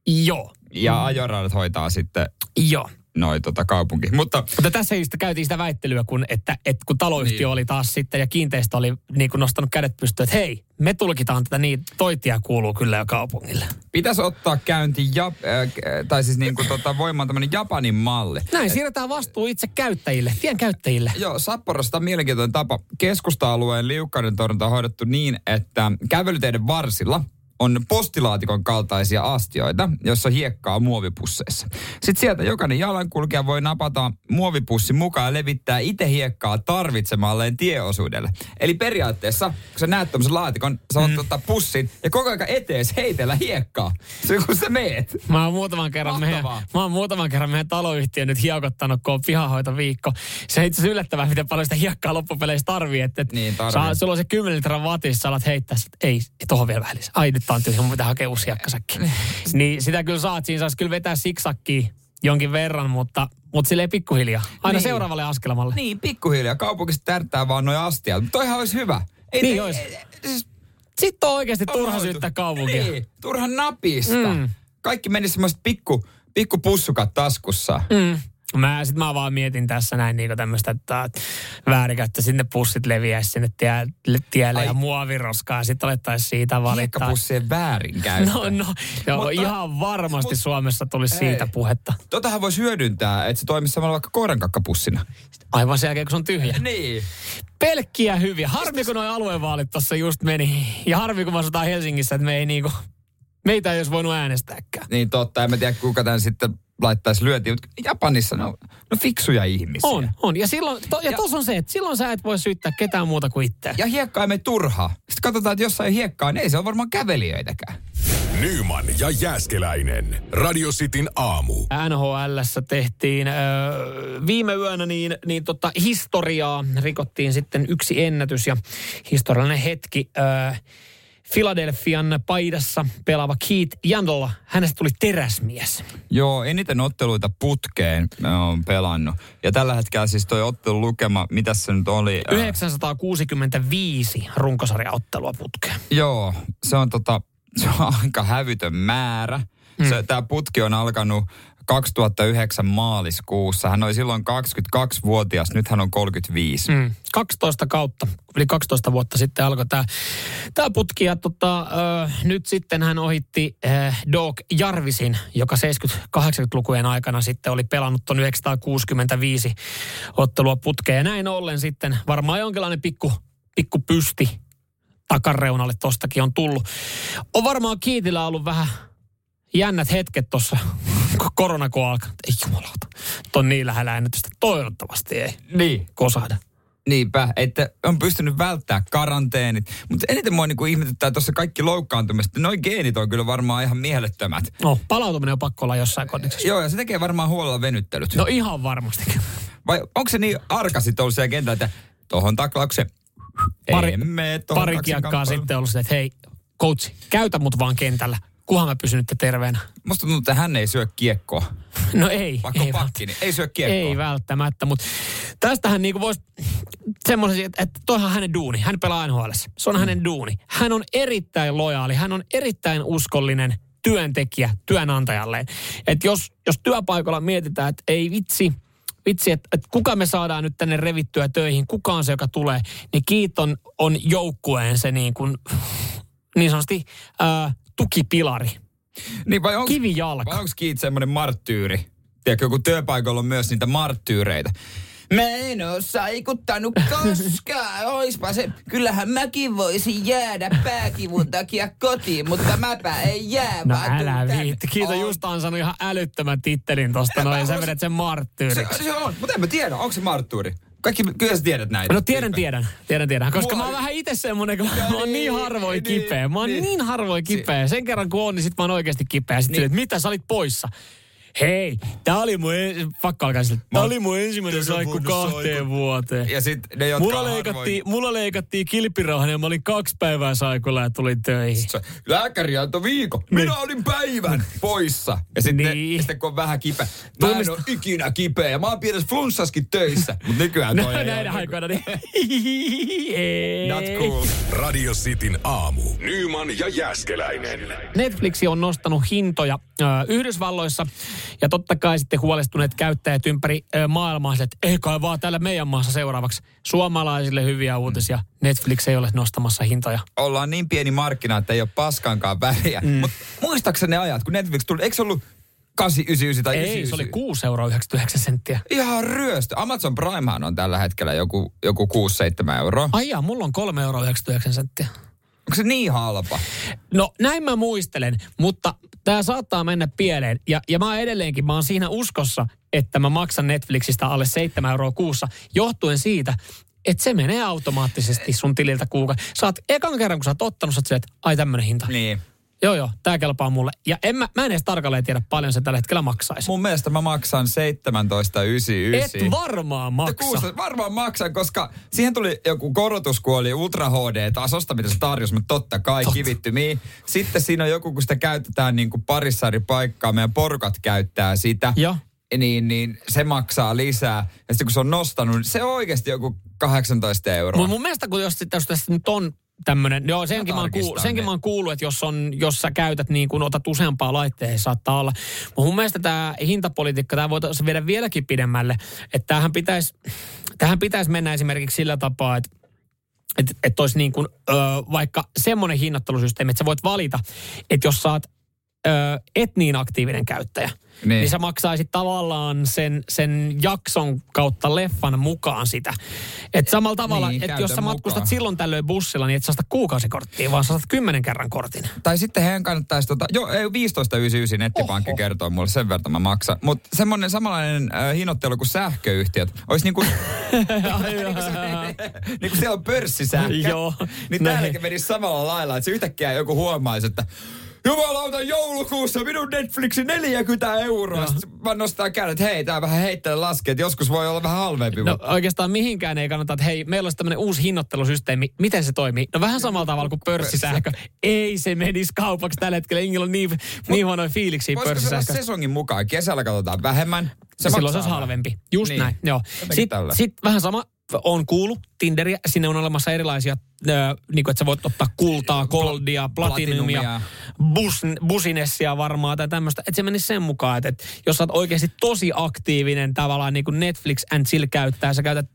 Joo, Ja ajoradat hoitaa sitten joo. Noin tota kaupunki. Mutta Mutta tässä just käytiin sitä väittelyä, kun, että, että kun taloyhtiö Niin. oli taas sitten ja kiinteistö oli niin kuin nostanut kädet pystyyn, että hei, me tulkitaan tätä niin, toi tie kuuluu kyllä jo kaupungille. pitäisi ottaa käynti, ja, äh, tai siis niin kuin tota, voimaan tämmöinen Japanin malli. Näin, siirretään vastuu itse käyttäjille, tien käyttäjille. Joo, Sapporosta on mielenkiintoinen tapa. Keskusta-alueen liukkauden torjunta on hoidettu niin, että kävelyteiden varsilla on postilaatikon kaltaisia astioita, jossa hiekkaa muovipusseissa. Sitten sieltä jokainen jalankulkija voi napata muovipussin mukaan ja levittää itse hiekkaa tarvitsemalleen tieosuudelle. Eli periaatteessa, kun sä näet tämmöisen laatikon, sä voit mm. ottaa pussin ja koko ajan etees heitellä hiekkaa. Se kun sä meet. Mä oon muutaman kerran, meidän, mä oon muutaman kerran meidän taloyhtiön nyt hiekottanut, kun on pihahoitoviikko. Se on itse asiassa yllättävää, miten paljon sitä hiekkaa loppupeleissä tarvii. Että, että Niin, tarvii. saa, sulla on se 10 litran vatissa, alat heittää, että ei, ei tohon vielä välissä. Ai nyt tyhjä, mun pitää hakea uusi hiekkasäkki. niin sitä kyllä saat, siinä saisi kyllä vetää siksakkiin jonkin verran, mutta, mutta silleen pikkuhiljaa. Aina Niin. seuraavalle askelmalle. Niin, pikkuhiljaa. Kaupungista tärtää vaan noin astiat. Mutta toihan olisi hyvä. Ei, Niin ei- olisi. siis Sitten on oikeasti on turha hoitu. syyttää kaupunkia. Niin, turhan napista. Mm. Kaikki meni semmoiset pikku, pikku pussukat taskussa. Mm. Mä, sit mä vaan mietin tässä näin niin tämmöistä, että väärinkäyttö sinne pussit leviäisi sinne tie, tielle Ai. ja muoviroskaa. Sitten alettaisiin siitä valittaa. Hiekkapussien väärinkäyttö. No, no, joo, Mutta- ihan varmasti mut- Suomessa tulisi Ei. siitä puhetta. Totahan voisi hyödyntää, että se toimisi samalla vaikka koirankakkapussina. Aivan sen jälkeen, kun se on tyhjä. Niin. Pelkkiä hyviä. Harmi, kun nuo aluevaalit tuossa just meni. Ja harmi, kun asutaan Helsingissä, että me ei niinku... Meitä ei olisi voinut äänestääkään. Niin totta, en mä tiedä kuka tämän sitten laittaisi lyötiin, mutta Japanissa ne on, no fiksuja ihmisiä. On, on. Ja, silloin, to, ja, ja tuossa on se, että silloin sä et voi syyttää ketään muuta kuin itseä. Ja hiekkaa ei mene turhaa. Sitten katsotaan, että jossain hiekkaa, niin ei se ole varmaan kävelijöitäkään. Nyman ja Jääskeläinen. Radio Cityn aamu. NHLssä tehtiin ö, viime yönä niin, niin tota, historiaa, rikottiin sitten yksi ennätys ja historiallinen hetki. Ö, Philadelphian paidassa pelaava Keith Jandolla, hänestä tuli teräsmies. Joo, eniten otteluita putkeen on pelannut. Ja tällä hetkellä siis toi ottelu lukema, mitä se nyt oli? 965 runkosarjaottelua putkeen. Joo, se on tota, se on aika hävytön määrä. Mm. Tämä putki on alkanut 2009 maaliskuussa. Hän oli silloin 22-vuotias, nyt hän on 35. Mm. 12 kautta, yli 12 vuotta sitten alkoi tämä tää putki. Ja tota, ö, nyt sitten hän ohitti äh, Dog Jarvisin, joka 70-80-lukujen aikana sitten oli pelannut tuon 965 ottelua putkeen. Ja näin ollen sitten varmaan jonkinlainen pikku, pikku pysti takareunalle tostakin on tullut. On varmaan Kiitillä ollut vähän jännät hetket tuossa korona kun alkaa. Ei jumalauta. On niin lähellä ennätystä. Toivottavasti ei. Niin. Kosahda. Niinpä, että on pystynyt välttämään karanteenit. Mutta eniten mua niin ihmetyttää tuossa kaikki loukkaantumiset. Noin geenit on kyllä varmaan ihan mielettömät. No, palautuminen on pakko olla jossain kondiksessa. Joo, ja se tekee varmaan huolella venyttelyt. No ihan varmasti. Vai onko se niin arkasit ollut siellä kentällä, että tohon taklaukseen pari, pari kiekkaa sitten ollut se, että hei, coach, käytä mut vaan kentällä Kuhan mä pysyn nyt terveenä? Musta tuntuu, että hän ei syö kiekkoa. No ei. Vaikka ei pakki, niin ei syö kiekkoa. Ei välttämättä, mutta tästähän niinku voisi semmoisen, että, että toihan hänen duuni. Hän pelaa NHL. Se on mm. hänen duuni. Hän on erittäin lojaali. Hän on erittäin uskollinen työntekijä työnantajalleen. Että jos, jos työpaikalla mietitään, että ei vitsi, vitsi, että, että kuka me saadaan nyt tänne revittyä töihin, kuka on se, joka tulee, niin Kiiton on joukkueen se niin kuin, niin sanotusti ää, tukipilari. Niin vai onks, Kivijalka. Vai onko Kiit semmoinen marttyyri? Tiedätkö, kun työpaikalla on myös niitä marttyyreitä. Mä en oo saikuttanut koskaan. Oispa se. Kyllähän mäkin voisin jäädä pääkivun takia kotiin, mutta mäpä ei jää. No älä viitti. Kiito, on. just ansannut ihan älyttömän tittelin tosta noin sä vedät sen marttyyriksi. Se, se on, mutta en mä tiedä, onko se marttyyri. Kaikki, kyllä sä tiedät näitä. No tiedän, tiedän. Tiedän, tiedän. Koska Mua... mä oon vähän itse semmonen, kun mä oon niin harvoin niin, kipeä. Mä oon niin, niin harvoin kipeä. Sen kerran kun on, niin sit mä oon oikeasti kipeä. Sitten niin. että mitä sä olit poissa? Hei, tää oli mun, en... alkaa sille, tää oli mun ensimmäinen saikku kahteen saiku. vuoteen. Ja sit ne, jotka mulla leikattiin, harvoin... mulla leikattiin kilpirauhan ja mä olin kaksi päivää saikulla ja tulin töihin. Lääkäri antoi viikon. Niin. Minä olin päivän poissa. Ja sitten, niin. sitten kun on vähän kipeä. Mä Tunnist... en ole ikinä kipeä. Ja mä oon pienessä flunssaskin töissä. Mutta nykyään toi no, ei Näinä aikoina niin. Not cool. Radio Cityn aamu. Nyman ja Jäskeläinen. Netflix on nostanut hintoja äh, Yhdysvalloissa ja totta kai sitten huolestuneet käyttäjät ympäri maailmaa, että ei kai vaan täällä meidän maassa seuraavaksi suomalaisille hyviä uutisia. Netflix ei ole nostamassa hintoja. Ollaan niin pieni markkina, että ei ole paskankaan väliä. Mm. Mutta muistaakseni ne ajat, kun Netflix tuli, eikö se ollut 899 tai Ei, 99? se oli 6 euroa 99 senttiä. Ihan ryöstö. Amazon Primehan on tällä hetkellä joku, joku 6-7 euroa. Ai jaa, mulla on 3 euroa 99 senttiä. Onko se niin halpa? No näin mä muistelen, mutta tämä saattaa mennä pieleen. Ja, ja mä edelleenkin, mä oon siinä uskossa, että mä maksan Netflixistä alle 7 euroa kuussa, johtuen siitä, että se menee automaattisesti sun tililtä kuukausi. Saat ekan kerran, kun sä oot ottanut, sä oot että ai tämmönen hinta. Niin. Joo, joo, tää kelpaa mulle. Ja en mä, mä en edes tarkalleen tiedä paljon se tällä hetkellä maksaisi. Mun mielestä mä maksan 17,99. Et varmaan maksa. Kuusta, varmaan maksan, koska siihen tuli joku korotus, kun oli Ultra HD-tasosta, mitä se tarjosi, mutta totta kai totta. kivittymiin. Sitten siinä on joku, kun sitä käytetään niin kuin parissa eri paikkaa, meidän porukat käyttää sitä. Joo niin, niin se maksaa lisää. Ja sitten kun se on nostanut, niin se on oikeasti joku 18 euroa. Mutta mun mielestä, kun jos, jos tässä nyt on tämmöinen, joo senkin mä, oon kuullut, senkin mä oon kuullut, että jos, on, jos sä käytät niin kuin otat useampaa laitteeseen, saattaa olla. Mutta mun mielestä tämä hintapolitiikka, tämä voitaisiin viedä vieläkin pidemmälle. Että tähän pitäisi, tähän pitäisi mennä esimerkiksi sillä tapaa, että että et olisi niin kuin, ö, vaikka semmoinen hinnoittelusysteemi, että sä voit valita, että jos saat ö, et niin aktiivinen käyttäjä, niin. Niin. sä maksaisit tavallaan sen, sen jakson kautta leffan mukaan sitä. Et samalla tavalla, Niin, että jos sä matkustat mukaan. silloin tällöin bussilla, niin et saa sitä kuukausikorttia, vaan sä saat kymmenen kerran kortin. Tai sitten heidän kannattaisi, tota, joo, ei, 15,99 nettipankki Oho. kertoo mulle, sen verran mä maksan. Mutta semmoinen samanlainen äh, hinnoittelu kuin sähköyhtiöt, olisi niinku, niin kuin siellä on pörssisähkö. Joo. Niin täälläkin menisi samalla lailla, että se yhtäkkiä joku huomaisi, että Jumalauta, joulukuussa minun Netflixi 40 euroa. Joo. Sitten Mä nostan kädet, hei, tää vähän heittele laskee, että joskus voi olla vähän halvempi. No mutta- oikeastaan mihinkään ei kannata, että hei, meillä olisi tämmöinen uusi hinnoittelusysteemi. Miten se toimii? No vähän samalla tavalla kuin pörssisähkö. Ei se menisi kaupaksi tällä hetkellä. Ingilla on niin, niin huonoja fiiliksiä Voisiko se sesongin mukaan? Kesällä katsotaan vähemmän. Se Silloin se olisi halvempi. Just Niin. näin, joo. Sitten sit vähän sama on kuulu Tinderiä. Sinne on olemassa erilaisia, äh, niin kuin, että sä voit ottaa kultaa, goldia, platinumia, platinumia. bus, businessia varmaan tai tämmöistä. Että se menisi sen mukaan, että, että jos sä oot oikeasti tosi aktiivinen tavallaan niin kuin Netflix and chill käyttää, sä käytät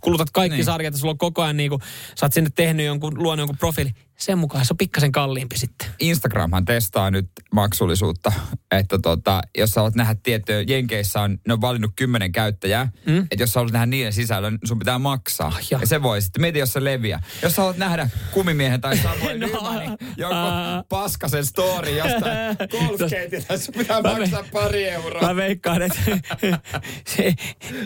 kulutat kaikki niin. sarjat ja sulla on koko ajan niin kuin, sä oot sinne tehnyt jonkun, luonut jonkun profiili. Sen mukaan se on pikkasen kalliimpi sitten. Instagramhan testaa nyt maksullisuutta, että tota, jos sä haluat nähdä tiettyjä, Jenkeissä on, ne on valinnut kymmenen käyttäjää, mm. että jos sä haluat nähdä niiden sisällön, sun pitää maksaa. Ah, ja se voi sitten, mieti jos se leviää. Jos sä haluat nähdä kumimiehen tai Samuel No. Nymanin, joku Ah. paskasen story jostain golfkeitiltä, sun pitää Mä me- maksaa pari euroa. Mä veikkaan, että se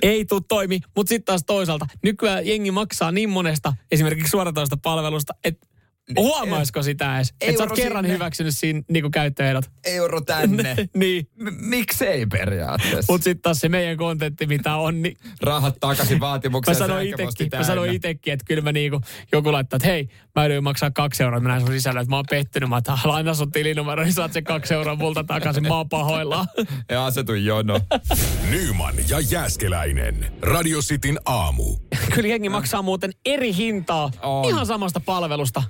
ei tule toimi. Mutta sitten taas toisaalta, nykyään jengi maksaa niin monesta esimerkiksi suoratoista palvelusta, että huomaisiko sitä edes? Että sä oot kerran sinne. hyväksynyt siinä niin käyttöehdot. Euro tänne. niin. M- miksei periaatteessa? Mutta sitten taas se meidän kontentti, mitä on, niin Rahat takaisin mä vaatimukseen. sanoin sähköposti itekin, mä sanoin itekin, että kyllä mä niinku, joku laittaa, että hei, mä yritän maksaa kaksi euroa, mä näen sun sisällä, että mä oon pettynyt, mä oon, laina sun tilinumero, niin saat sen kaksi euroa multa takaisin, mä oon pahoillaan. Ja asetu jono. Nyman ja Jääskeläinen. Radio Cityn aamu. kyllä jengi maksaa muuten eri hintaa On. ihan samasta palvelusta.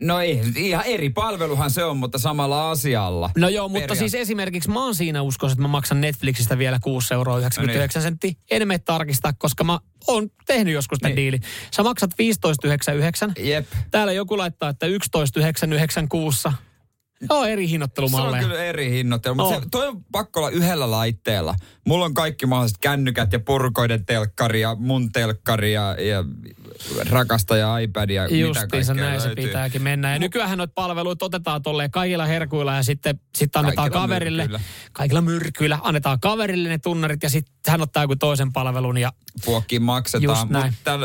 No ei, ihan eri palveluhan se on, mutta samalla asialla. No joo, mutta Periaat- siis esimerkiksi mä oon siinä uskossa, että mä maksan Netflixistä vielä 6 euroa 99 No senttiä. En mene tarkistaa, koska mä oon tehnyt joskus tämän Niin. diilin. Sä maksat 15,99. Jep. Täällä joku laittaa, että 11,999 kuussa. Joo, eri Se on hinnoittelumalleja. kyllä eri hinnoittelu, mutta On. se, toi on pakko olla yhdellä laitteella. Mulla on kaikki mahdolliset kännykät ja purkoiden telkkari ja mun telkkari ja, ja rakastaja iPad ja mitä Justiinsa kaikkea näin se löytyy. pitääkin mennä. Ja nykyään noita palveluita otetaan tolleen kaikilla herkuilla ja sitten sit annetaan Kaikilla kaverille. myrkyillä. Kaikilla myrkyillä. Annetaan kaverille ne tunnarit ja sitten hän ottaa joku toisen palvelun ja Puokkiin maksetaan. Mutta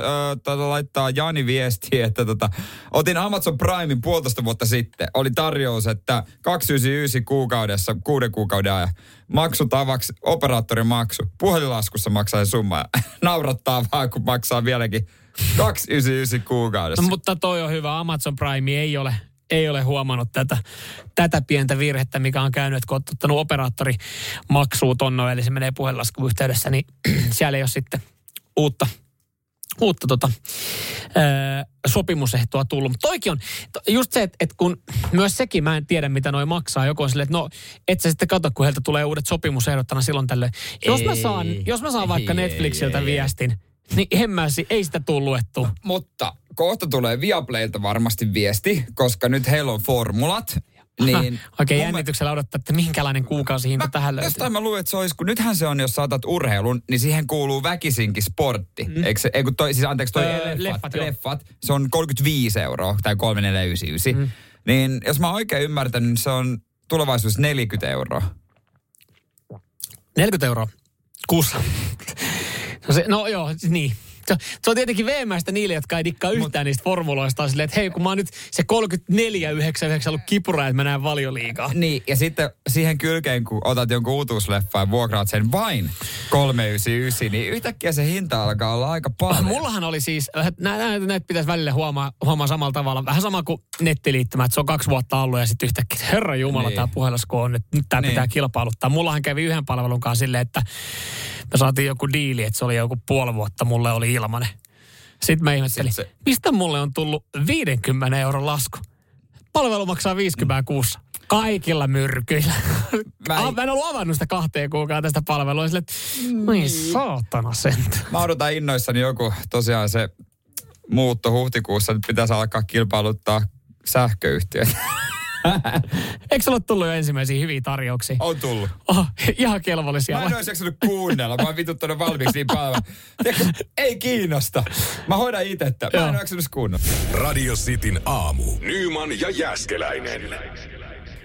täällä laittaa Jani viesti, että tota, otin Amazon Primein puolitoista vuotta sitten. Oli tarjous, että 299 kuukaudessa, kuuden kuukauden ajan. Maksutavaksi operaattorimaksu. Puhelinlaskussa maksaa summa. Naurattaa vaan, kun maksaa vieläkin 299 kuukaudessa. No, mutta toi on hyvä. Amazon Prime ei ole, ei ole huomannut tätä, tätä pientä virhettä, mikä on käynyt, että kun olet ottanut operaattori maksuu tonno, eli se menee puhelinlaskun yhteydessä, niin siellä ei ole sitten uutta, uutta tota, ää, sopimusehtoa tullut. Mutta toikin on just se, että, että kun myös sekin, mä en tiedä mitä noi maksaa. Joku on silleen, että no et sä sitten katso, kun heiltä tulee uudet sopimusehdot aina silloin tällöin. Jos mä saan, jos mä saan vaikka Ei, Netflixiltä ei, ei. viestin, niin en mä, ei sitä tule luettua. Mutta kohta tulee Viaplaylta varmasti viesti, koska nyt heillä on formulat. Niin Oikein mi- jännityksellä odottaa, että minkälainen kuukausihinta tähän löytyy. Jostain mä luin, että se olisi, kun nythän se on, jos saatat urheilun, niin siihen kuuluu väkisinkin sportti. Mm. Eikö se, ei kun toi, siis anteeksi, toi Öö, leffat, leffat, joo. leffat, se on 35 euroa tai 3499. Mm. Niin jos mä oon oikein ymmärtänyt, niin se on tulevaisuudessa 40 euroa. 40 euroa kuussa. No, se, no joo, siis niin. Se, se on tietenkin veemäistä niille, jotka ei dikkaa yhtään niistä formuloista. Silleen, että hei, kun mä oon nyt se 34,99 ollut kipura, että mä näen valioliigaa. Niin, ja sitten siihen kylkeen, kun otat jonkun uutuusleffan ja vuokraat sen vain 399, niin yhtäkkiä se hinta alkaa olla aika paljon. Mullahan oli siis, näitä, näitä, näitä pitäisi välillä huomaa, huomaa samalla tavalla. Vähän sama kuin nettiliittymä, että se on kaksi vuotta ollut ja sitten yhtäkkiä, että herra jumala, Niin. tämä puhelasku on, että nyt tämä niin. pitää kilpailuttaa. Mullahan kävi yhden palvelun kanssa silleen, että me saatiin joku diili, että se oli joku puoli vuotta, mulle oli ilmanen. Sitten mä ihmettelin, Sitten se- mistä mulle on tullut 50 euron lasku? Palvelu maksaa 50 kuussa. Kaikilla myrkyillä. Mä en- mä en ollut avannut sitä kahteen kuukautta tästä palvelua. Sille, että, Oi saatana sentä. Mä odotan innoissani joku, tosiaan se muutto huhtikuussa, nyt pitäisi alkaa kilpailuttaa sähköyhtiöt. Eikö sulla ole tullut jo ensimmäisiä hyviä tarjouksia? On tullut. Oh, ihan kelvollisia. Mä en olisi jaksanut kuunnella. Mä oon vituttanut valmiiksi niin paljon. Ei kiinnosta. Mä hoidan itse. Mä en Joo. jaksanut kuunnella. Radio Cityn aamu. Nyman ja Jäskeläinen.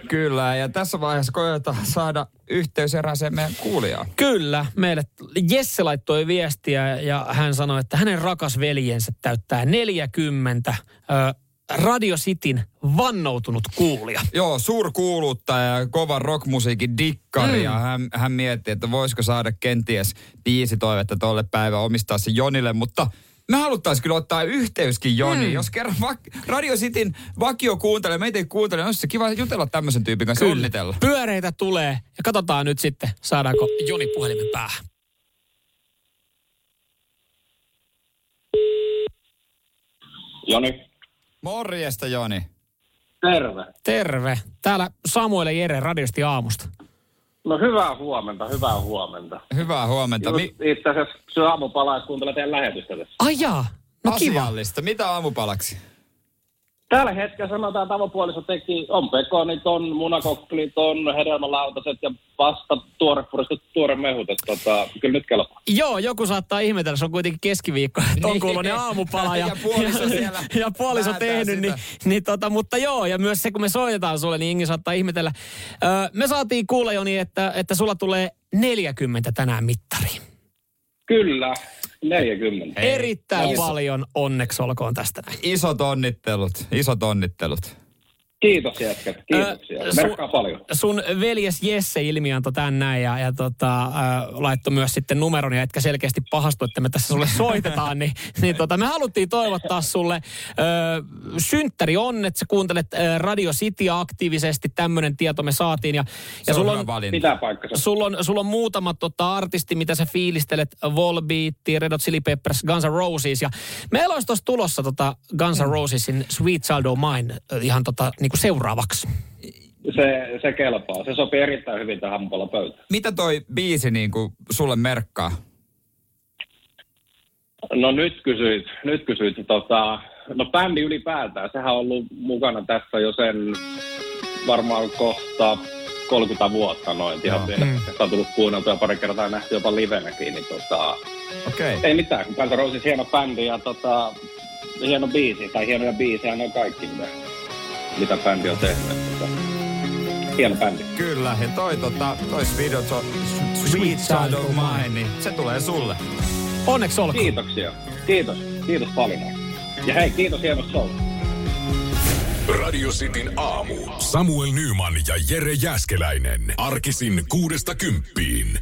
Kyllä, ja tässä vaiheessa koetaan saada yhteys erääseen meidän kuulijaan. Kyllä, meille Jesse laittoi viestiä ja hän sanoi, että hänen rakas veljensä täyttää 40 ö, Radio Cityn vannoutunut kuulija. Joo, suurkuuluttaja ja kovan rockmusiikin dikkari. Mm. Ja hän, hän mietti, että voisiko saada kenties biisitoivetta tolle päivä omistaa se Jonille, mutta me haluttaisiin kyllä ottaa yhteyskin Joni. Mm. Jos kerran va- Radio Cityn vakio kuuntelee, meitä ei kuuntele, olisi se kiva jutella tämmöisen tyypin kanssa onnitella. Pyöreitä tulee ja katsotaan nyt sitten, saadaanko Joni puhelimen päähän. Joni, Morjesta Joni. terve. Terve. Täällä Samuel ja Jere radiosti aamusta. No hyvää huomenta, hyvää huomenta. Hyvää huomenta. Mi- itse asiassa syö aamupalaa ja kuuntelen teidän lähetystä tässä. Ai jaa, no kiva. Mitä aamupalaksi? Tällä hetkellä sanotaan, että avopuoliso teki, on pekonit, on munakokkelit, on hedelmälautaset ja vasta tuore puristettu tuore mehut. Että tota, kyllä nyt kelpaa. Joo, joku saattaa ihmetellä, se on kuitenkin keskiviikko, että on Niin. kuulonen aamupala ja, Ja puoliso siellä ja puoliso tehnyt, niin, niin tota, mutta joo, ja myös se kun me soitetaan sulle, niin Ingi saattaa ihmetellä. Öö, me saatiin kuulla Joni, että, että sulla tulee 40 tänään mittariin. Kyllä, 40. Hei, Erittäin iso- paljon onneksi olkoon tästä. Isot onnittelut, isot onnittelut. Kiitos jätkät, kiitoksia. Ö, Merkkaa paljon. Sun veljes Jesse ilmiantoi tän näin ja, ja tota, äh, laittoi myös sitten numeron ja etkä selkeästi pahastu, että me tässä sulle soitetaan, niin, niin tota, me haluttiin toivottaa sulle äh, synttäri onnet, sä kuuntelet äh, Radio City aktiivisesti, tämmöinen tieto me saatiin ja, ja sulla on. Sulla on, sulla on muutama tota, artisti, mitä sä fiilistelet, Volbeat, Red Hot Chili Peppers, Guns N' Roses. Ja meillä olisi tuossa tulossa tota Guns N' Rosesin Sweet Child O' Mine äh, ihan tota, niinku seuraavaksi. Se, se kelpaa. Se sopii erittäin hyvin tähän aamupala pöytään. Mitä toi biisi niin kuin sulle merkkaa? No nyt kysyit, nyt kysyit tota, no bändi ylipäätään, sehän on ollut mukana tässä jo sen varmaan kohta 30 vuotta noin ihan Joo. pienestä. Sitä on tullut kuunneltua pari kertaa ja nähty jopa livenäkin, niin tota, Okei. Okay. ei mitään, kun Guns Roses hieno bändi ja tota, hieno biisi, tai hienoja biisejä, ne on kaikki, mitä, mitä bändi on tehnyt. Tota, hieno bändi. Kyllä, ja toi, tota, toi Sweet, Sweet Child of Mine, niin se tulee sulle. Onneksi olkoon. Kiitoksia. Kiitos. Kiitos paljon. Ja hei, kiitos hienosta showsta. Radio Cityn aamu. Samuel Nyman ja Jere Jäskeläinen. Arkisin kuudesta kymppiin.